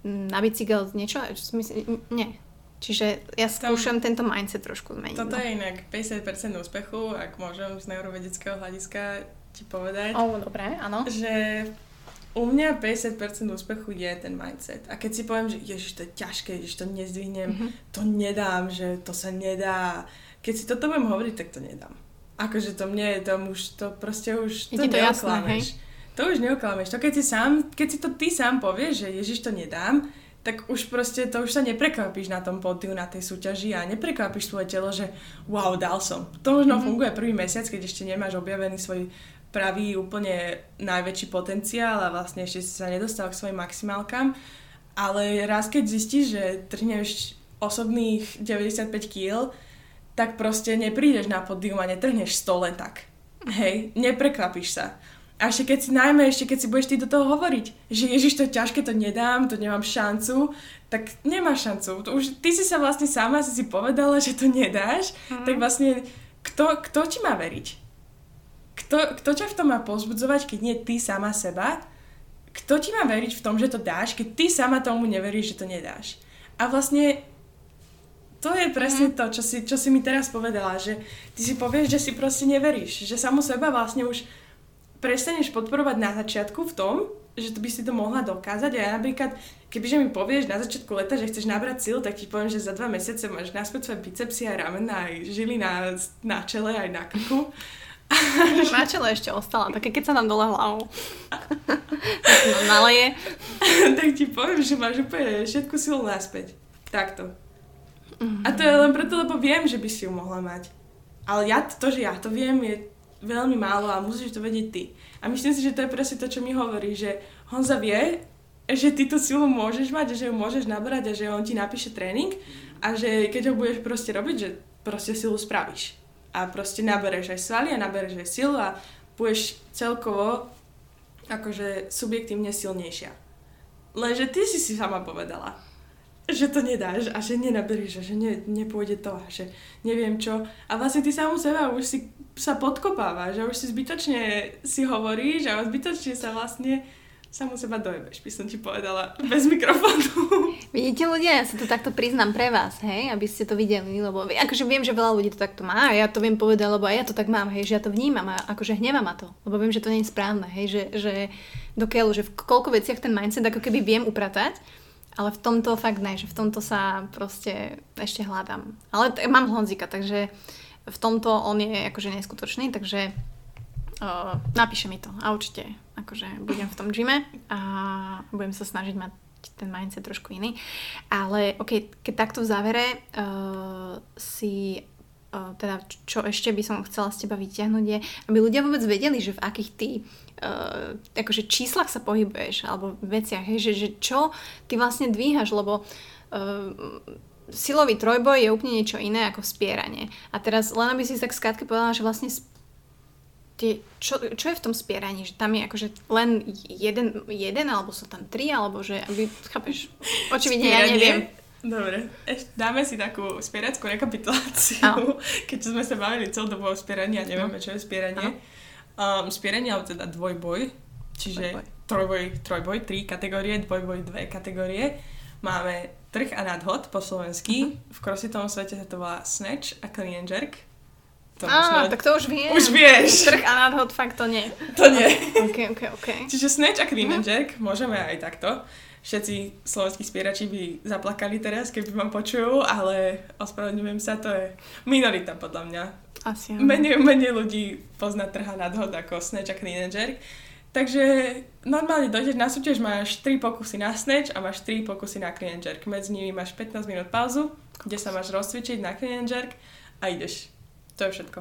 na bicykel niečo, myslím, nie, Čiže ja skúšam tento mindset trošku zmeniť. Toto no. je inak 50% úspechu, ak môžem z neurovedeckého hľadiska ti povedať. O, dobré, áno. Že u mňa 50% úspechu je ten mindset. A keď si poviem, že ježiš, to je ťažké, ježiš, to nezdvihnem, mm-hmm. to nedám, že to sa nedá. Keď si toto budem hovoriť, tak to nedám. Akože to mne je to už, to proste už, je to, to jasné, hej? To už neoklameš. To keď si sám, keď si to ty sám povieš, že ježiš, to nedám, tak už proste to už sa neprekvapíš na tom pódiu, na tej súťaži a neprekvapíš svoje telo, že wow, dal som. To možno mm-hmm. funguje prvý mesiac, keď ešte nemáš objavený svoj pravý úplne najväčší potenciál a vlastne ešte si sa nedostal k svojim maximálkam. Ale raz keď zistíš, že trhneš osobných 95 kg, tak proste neprídeš na pódium a netrhneš 100 len tak. Hej, neprekvapíš sa. A ešte keď si najmä, ešte keď si budeš ty do toho hovoriť, že ježiš, to je ťažké, to nedám, to nemám šancu, tak nemáš šancu. Už, ty si sa vlastne sama si si povedala, že to nedáš, mm. tak vlastne kto, kto ti má veriť? Kto, kto ťa v tom má pozbudzovať, keď nie ty sama seba? Kto ti má veriť v tom, že to dáš, keď ty sama tomu neveríš, že to nedáš? A vlastne to je presne mm. to, čo si, čo si mi teraz povedala, že ty si povieš, že si proste neveríš, že samu seba vlastne už prestaneš podporovať na začiatku v tom, že to by si to mohla dokázať a ja napríklad, kebyže mi povieš na začiatku leta, že chceš nabrať sil, tak ti poviem, že za dva mesiace máš naspäť svoje bicepsy aj ramena, aj žily na, na čele, aj na krku. Na čele ešte ostala, také keď sa nám dole hlavou naleje. tak ti poviem, že máš úplne všetku silu naspäť. Takto. A to je len preto, lebo viem, že by si ju mohla mať. Ale ja, to, že ja to viem, je veľmi málo a musíš to vedieť ty. A myslím si, že to je presne to, čo mi hovorí, že Honza vie, že ty tú silu môžeš mať, že ju môžeš nabrať a že on ti napíše tréning a že keď ho budeš proste robiť, že proste silu spravíš. A proste nabereš aj svaly a nabereš aj silu a budeš celkovo akože subjektívne silnejšia. Lenže ty si si sama povedala, že to nedáš a že nenaberieš a že ne, nepôjde to a že neviem čo. A vlastne ty samu seba už si sa podkopávaš a už si zbytočne si hovoríš a zbytočne sa vlastne samu seba dojebeš, by som ti povedala, bez mikrofónu. Vidíte ľudia, ja sa to takto priznám pre vás, hej, aby ste to videli, lebo akože viem, že veľa ľudí to takto má a ja to viem povedať, lebo aj ja to tak mám, hej, že ja to vnímam a akože hnevá ma to, lebo viem, že to nie je správne, hej, že, že dokiaľ, že v koľko veciach ten mindset ako keby viem upratať, ale v tomto fakt ne, že v tomto sa proste ešte hľadám. Ale t- mám Honzika, takže v tomto on je akože neskutočný, takže uh, napíše mi to a určite akože budem v tom gyme a budem sa snažiť mať ten mindset trošku iný. Ale ok, keď takto v závere uh, si uh, teda čo ešte by som chcela z teba vyťahnuť je, aby ľudia vôbec vedeli, že v akých ty uh, akože číslach sa pohybuješ alebo veciach, hej, že, že čo ty vlastne dvíhaš, lebo uh, silový trojboj je úplne niečo iné ako spieranie. A teraz len aby si tak skratke povedala, že vlastne tie, čo, čo je v tom spieraní? Že tam je akože len jeden, jeden alebo sú tam tri, alebo že, aby, chápeš, očividne ja neviem. Dobre, ešte dáme si takú spierackú rekapituláciu, no. keď sme sa bavili celú dobu o spieraní a nevieme, no. čo je spieranie. Um, spieranie, alebo teda dvojboj, čiže dvojboj. trojboj, trojboj, tri kategórie, dvojboj, dve kategórie. Máme trh a nadhod po slovensky. Uh-huh. V crossfitovom svete sa to volá snatch a clean and jerk. To Á, tak to už viem. Už vieš. Trh a nadhod, fakt to nie. To nie. ok, ok, ok. Čiže snatch a clean and jerk môžeme aj takto. Všetci slovenskí spierači by zaplakali teraz, keby ma počujú, ale ospravedlňujem sa, to je minorita podľa mňa. Asi Menej, menej ľudí pozná trha nadhod ako snatch a clean and jerk. Takže normálne dojdeš na súťaž, máš 3 pokusy na snatch a máš 3 pokusy na clean and jerk. Medzi nimi máš 15 minút pauzu, kde sa máš rozcvičiť na clean and jerk a ideš. To je všetko.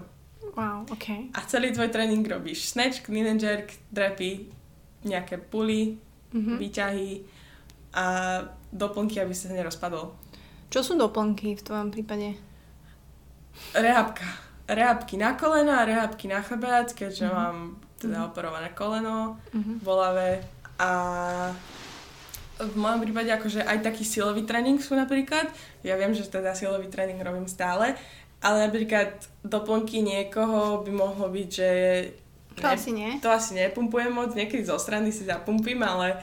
Wow, ok. A celý tvoj tréning robíš snatch, clean and jerk, drepy, nejaké puly, mm-hmm. výťahy a doplnky, aby sa nerozpadol. Čo sú doplnky v tvojom prípade? Rehabka. Rehabky na kolena, rehabky na chrbát, keďže mm-hmm. mám teda mm-hmm. operované koleno, mm-hmm. bolavé a v mojom prípade akože aj taký silový tréning sú napríklad. Ja viem, že teda silový tréning robím stále, ale napríklad doplnky niekoho by mohlo byť, že... To ne, asi nie. To asi nepumpujem moc, niekedy zo strany si zapumpím, ale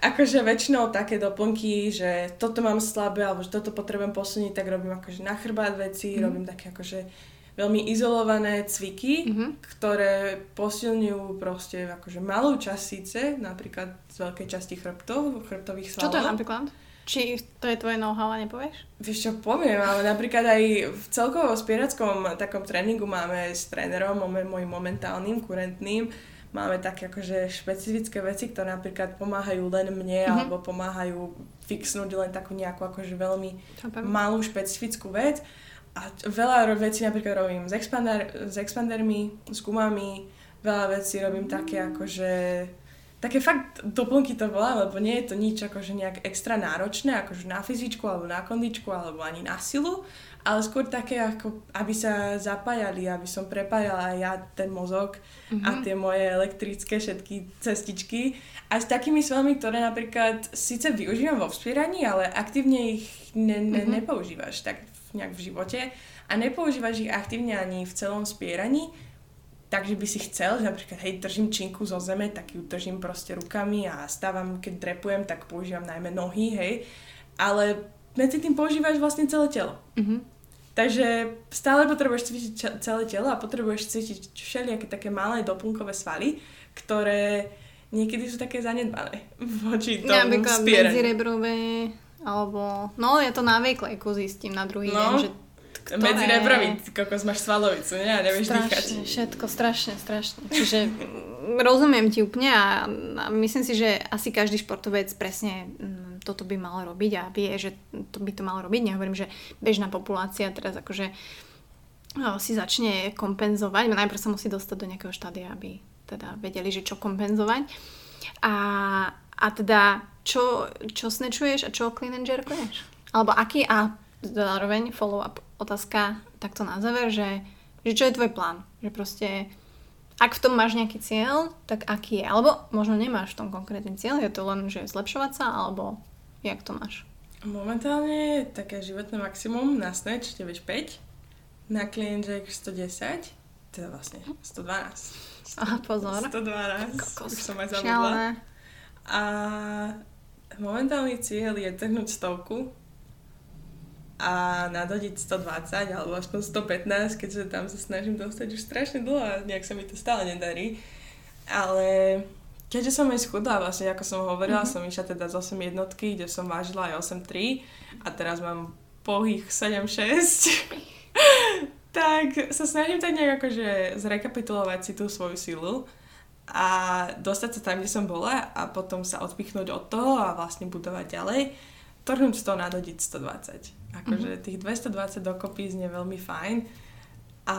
akože väčšinou také doplnky, že toto mám slabé, alebo že toto potrebujem posunúť, tak robím akože na chrbát veci, mm. robím také akože veľmi izolované cviky, mm-hmm. ktoré posilňujú proste akože malú časť síce, napríklad z veľkej časti chrbtov, chrbtových svalov. Čo to je napríklad? Či to je tvoje know-how a nepovieš? Vieš čo, poviem, ale napríklad aj v celkovo spierackom takom tréningu máme s trénerom, môjim momentálnym, kurentným, máme také akože špecifické veci, ktoré napríklad pomáhajú len mne, mm-hmm. alebo pomáhajú fixnúť len takú nejakú akože veľmi malú špecifickú vec. A veľa vecí napríklad robím s, expander, s expandermi, s gumami, veľa vecí robím také akože také fakt doplnky to volá, lebo nie je to nič akože nejak extra náročné, akože na fyzičku alebo na kondičku alebo ani na silu, ale skôr také ako, aby sa zapájali, aby som prepájala ja ten mozog mm-hmm. a mhm. tie moje elektrické všetky cestičky a s takými svalmi, ktoré napríklad síce využívam vo vspieraní, ale aktívne ich ne, ne, mm-hmm. nepoužívaš tak nejak v živote a nepoužívaš ich aktívne ani v celom spieraní, takže by si chcel, že napríklad hej, držím činku zo zeme, tak ju držím proste rukami a stávam, keď drepujem, tak používam najmä nohy, hej, ale medzi tým používaš vlastne celé telo. Mm-hmm. Takže stále potrebuješ cvičiť celé telo a potrebuješ cvičiť všelijaké také malé doplnkové svaly, ktoré niekedy sú také zanedbané voči tomu Napríklad medzirebrové, alebo no ja to na vejklejku zistím na druhý no, deň, že ktoré... Medzi rebrami, kokos máš svalovicu, nie? A nevieš strašne, dýchať. Všetko, strašne, strašne. Čiže rozumiem ti úplne a, a myslím si, že asi každý športovec presne m, mm, toto by mal robiť a vie, že to by to mal robiť. Nehovorím, že bežná populácia teraz akože no, si začne kompenzovať. Najprv sa musí dostať do nejakého štádia, aby teda vedeli, že čo kompenzovať. A, a teda, čo, čo snečuješ a čo clean and jerkuješ? Alebo aký, a zároveň follow-up otázka takto na záver, že, že čo je tvoj plán? Že proste Ak v tom máš nejaký cieľ, tak aký je? Alebo možno nemáš v tom konkrétny cieľ, je to len, že zlepšovať sa, alebo jak to máš? Momentálne také životné maximum na Snatch 95, na Clean Jack 110, teda vlastne 112. Aha, pozor. 112, Kokos. už som aj zabudla. A momentálny cieľ je trhnúť stovku a nadodiť 120 alebo aspoň 115, keďže tam sa snažím dostať už strašne dlho a nejak sa mi to stále nedarí. Ale keďže som aj schudla, vlastne ako som hovorila, Mhm. mm-hmm. som išla teda z 8 jednotky, kde som vážila aj 8,3 a teraz mám pohých 7,6. tak sa snažím tak nejak akože zrekapitulovať si tú svoju silu a dostať sa tam, kde som bola a potom sa odpichnúť od toho a vlastne budovať ďalej. Trhnúť 100, nadodiť 120. Akože mm-hmm. tých 220 dokopy znie veľmi fajn a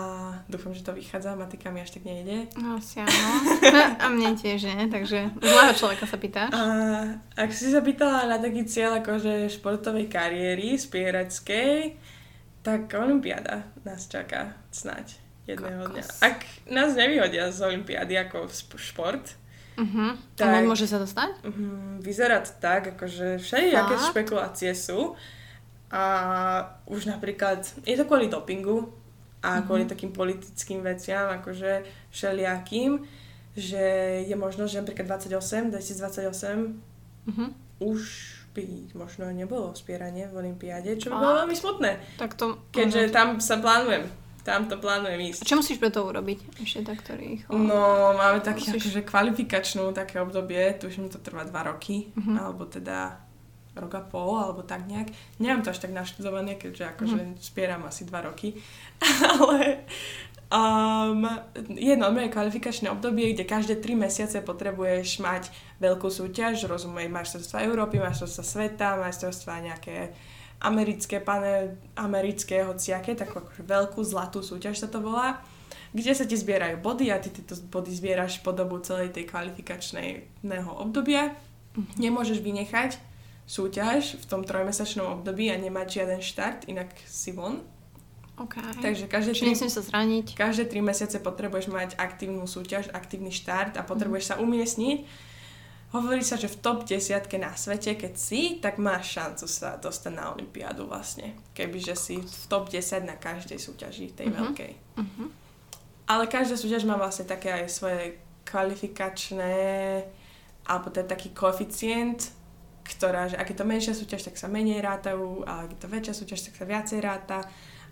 dúfam, že to vychádza, matika mi až tak nejde. No, asi áno. A mne tiež nie, takže zlého človeka sa pýtaš. A ak si sa pýtala na taký cieľ akože športovej kariéry, spieračskej, tak Olympiáda nás čaká snáď jedného dňa. Ak nás nevyhodia z Olympiády ako šport, Uh-huh. Tak. A môže sa to stať? mm, vyzerá to tak, akože všelijaké špekulácie sú. A už napríklad, je to kvôli dopingu a Mhm. kvôli takým politickým veciam, akože všelijakým, že je možno, že napríklad 28, 2028 Uh-huh. už by možno nebolo spieranie v Olympiáde, čo by Fakt? bolo veľmi smutné. Tak to... Keďže tam sa plánujem. Tam to plánujem A ísť. čo musíš pre to urobiť? Ešte takto rýchlo. No, máme také Musíš- akože kvalifikačnú také obdobie, tuším, to trvá dva roky, Mhm. alebo teda rok a pol, alebo tak nejak. Nemám to až tak naštudované, keďže akože Mhm. spieram asi dva roky. Ale um, je normálne kvalifikačné obdobie, kde každé tri mesiace potrebuješ mať veľkú súťaž, rozumej, majstrovstva Európy, majstrovstva sveta, majstrovstva nejaké americké, pane, americké, hociaké, takú akože veľkú zlatú súťaž sa to volá, kde sa ti zbierajú body a ty tieto body zbieraš po dobu celej tej kvalifikačného obdobia. Nemôžeš vynechať súťaž v tom trojmesačnom období a nemať žiaden štart, inak si von. OK. Takže každé tri, sa zraniť. každé tri mesiace potrebuješ mať aktívnu súťaž, aktívny štart a potrebuješ sa umiestniť. Hovorí sa, že v top 10 na svete, keď si, tak máš šancu sa dostať na Olympiádu vlastne. Kebyže si v top 10 na každej súťaži, tej Mhm. veľkej. Uh-huh. Ale každá súťaž má vlastne také aj svoje kvalifikačné, alebo teda taký koeficient, ktorá, že ak je to menšia súťaž, tak sa menej rátajú, a ak je to väčšia súťaž, tak sa viacej ráta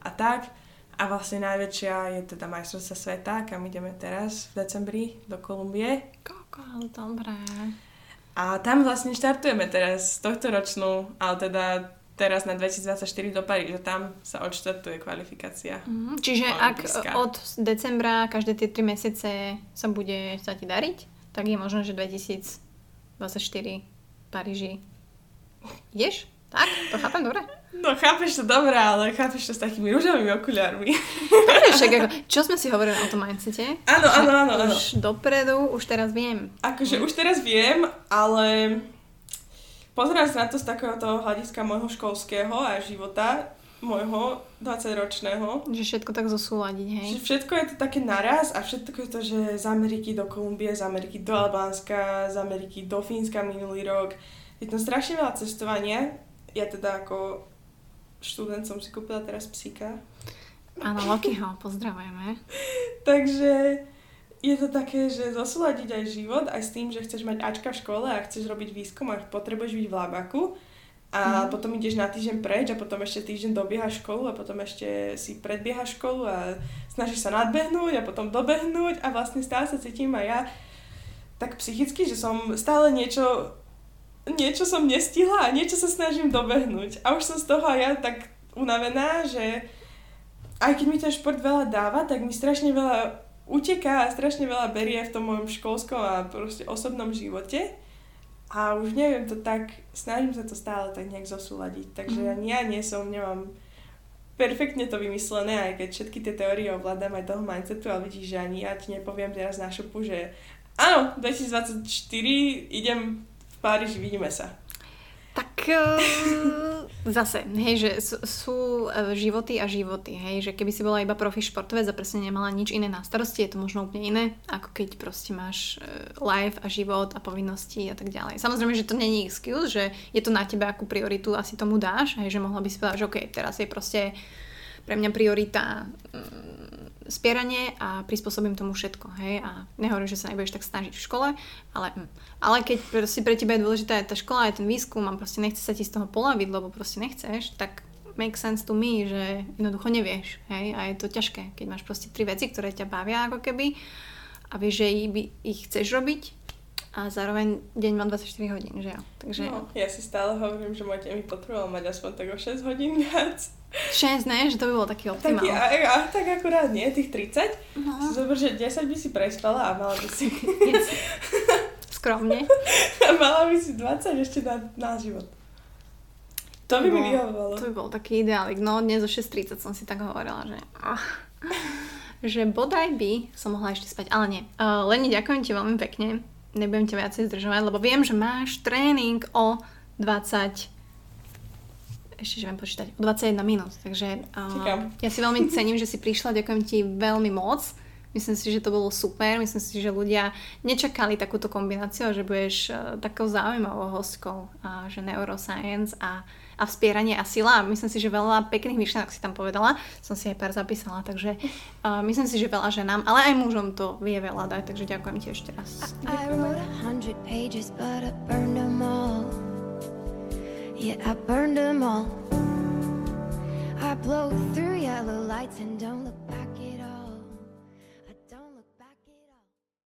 a tak. A vlastne najväčšia je teda majstrovstva sveta, kam ideme teraz v decembri do Kolumbie. Kokos, dobré. A tam vlastne štartujeme teraz tohto ročnú, ale teda teraz na 2024 do Paríža. Tam sa odštartuje kvalifikácia. Mhm. Čiže ak Olympijská. od decembra každé tie 3 mesiace sa bude sa ti dariť, tak je možné, že 2024 v Paríži ideš? Tak? To chápem dobre? No chápeš to dobré, ale chápeš to s takými rúžovými okuliarmi. Dobre, však ako, čo sme si hovorili o tom mindsete? Áno, áno, áno. Už dopredu, už teraz viem. Akože už teraz viem, ale pozerám sa na to z takého toho hľadiska môjho školského a života, môjho 20-ročného. Že všetko tak zosúľadiť, hej? Že všetko je to také naraz a všetko je to, že z Ameriky do Kolumbie, z Ameriky do Albánska, z Ameriky do Fínska minulý rok. Je tam strašne veľa cestovania. Ja teda ako študent som si kúpila teraz psíka. Áno, Lokiho, pozdravujeme. Takže je to také, že zosúľadiť aj život, aj s tým, že chceš mať Ačka v škole a chceš robiť výskum a potrebuješ byť v labaku a Mhm. potom ideš na týždeň preč a potom ešte týždeň dobiehaš školu a potom ešte si predbiehaš školu a snažíš sa nadbehnúť a potom dobehnúť a vlastne stále sa cítim aj ja tak psychicky, že som stále niečo niečo som nestihla a niečo sa snažím dobehnúť. A už som z toho ja tak unavená, že aj keď mi ten šport veľa dáva, tak mi strašne veľa uteká a strašne veľa berie v tom mojom školskom a proste osobnom živote. A už neviem to tak, snažím sa to stále tak nejak zosúľadiť. Takže ani ja nie som, nemám perfektne to vymyslené, aj keď všetky tie teórie ovládam aj toho mindsetu, ale vidíš, že ani ja ti nepoviem teraz na šupu, že áno, 2024 idem v Páriži, vidíme sa. Tak uh, Zase, hej, že sú, sú e, životy a životy, hej, že keby si bola iba profi športovec a presne nemala nič iné na starosti, je to možno úplne iné, ako keď proste máš e, life a život a povinnosti a tak ďalej. Samozrejme, že to není excuse, že je to na tebe, akú prioritu asi tomu dáš, hej, že mohla by si povedať, že OK, teraz je proste pre mňa priorita mm, spieranie a prispôsobím tomu všetko, hej, a nehovorím, že sa nebudeš tak snažiť v škole, ale, mm, ale keď proste pre teba je dôležitá aj tá škola, aj ten výskum a proste nechce sa ti z toho polaviť, lebo proste nechceš, tak make sense to me, že jednoducho nevieš, hej, a je to ťažké, keď máš proste tri veci, ktoré ťa bavia ako keby a vieš, že ich, chceš robiť a zároveň deň má 24 hodín, že jo? Takže... No, ja si stále hovorím, že môj deň by potreboval mať aspoň tak o 6 hodín viac. 6, ne? Že to by bolo taký optimál. Taký, a, a, tak akurát nie, tých 30. No. Zober, že 10 by si prespala a mala by si... Skromne. a mala by si 20 ešte na, na život. To, by, by mi vyhovovalo. To by bol taký ideálik. No dnes o 6.30 som si tak hovorila, že... Oh, že bodaj by som mohla ešte spať, ale nie. Uh, Leni, ďakujem ti veľmi pekne nebudem ťa viacej zdržovať, lebo viem, že máš tréning o 20 ešte, že viem počítať, o 21 minút, takže uh, ja si veľmi cením, že si prišla, ďakujem ti veľmi moc. Myslím si, že to bolo super, myslím si, že ľudia nečakali takúto kombináciu, že budeš uh, takou zaujímavou hostkou, uh, že neuroscience a a vspieranie a sila. Myslím si, že veľa pekných myšlenok si tam povedala, som si aj pár zapísala, takže uh, myslím si, že veľa ženám, ale aj mužom to vie veľa dať, takže ďakujem ti ešte raz. I burned them all. I blow through yellow lights and don't look back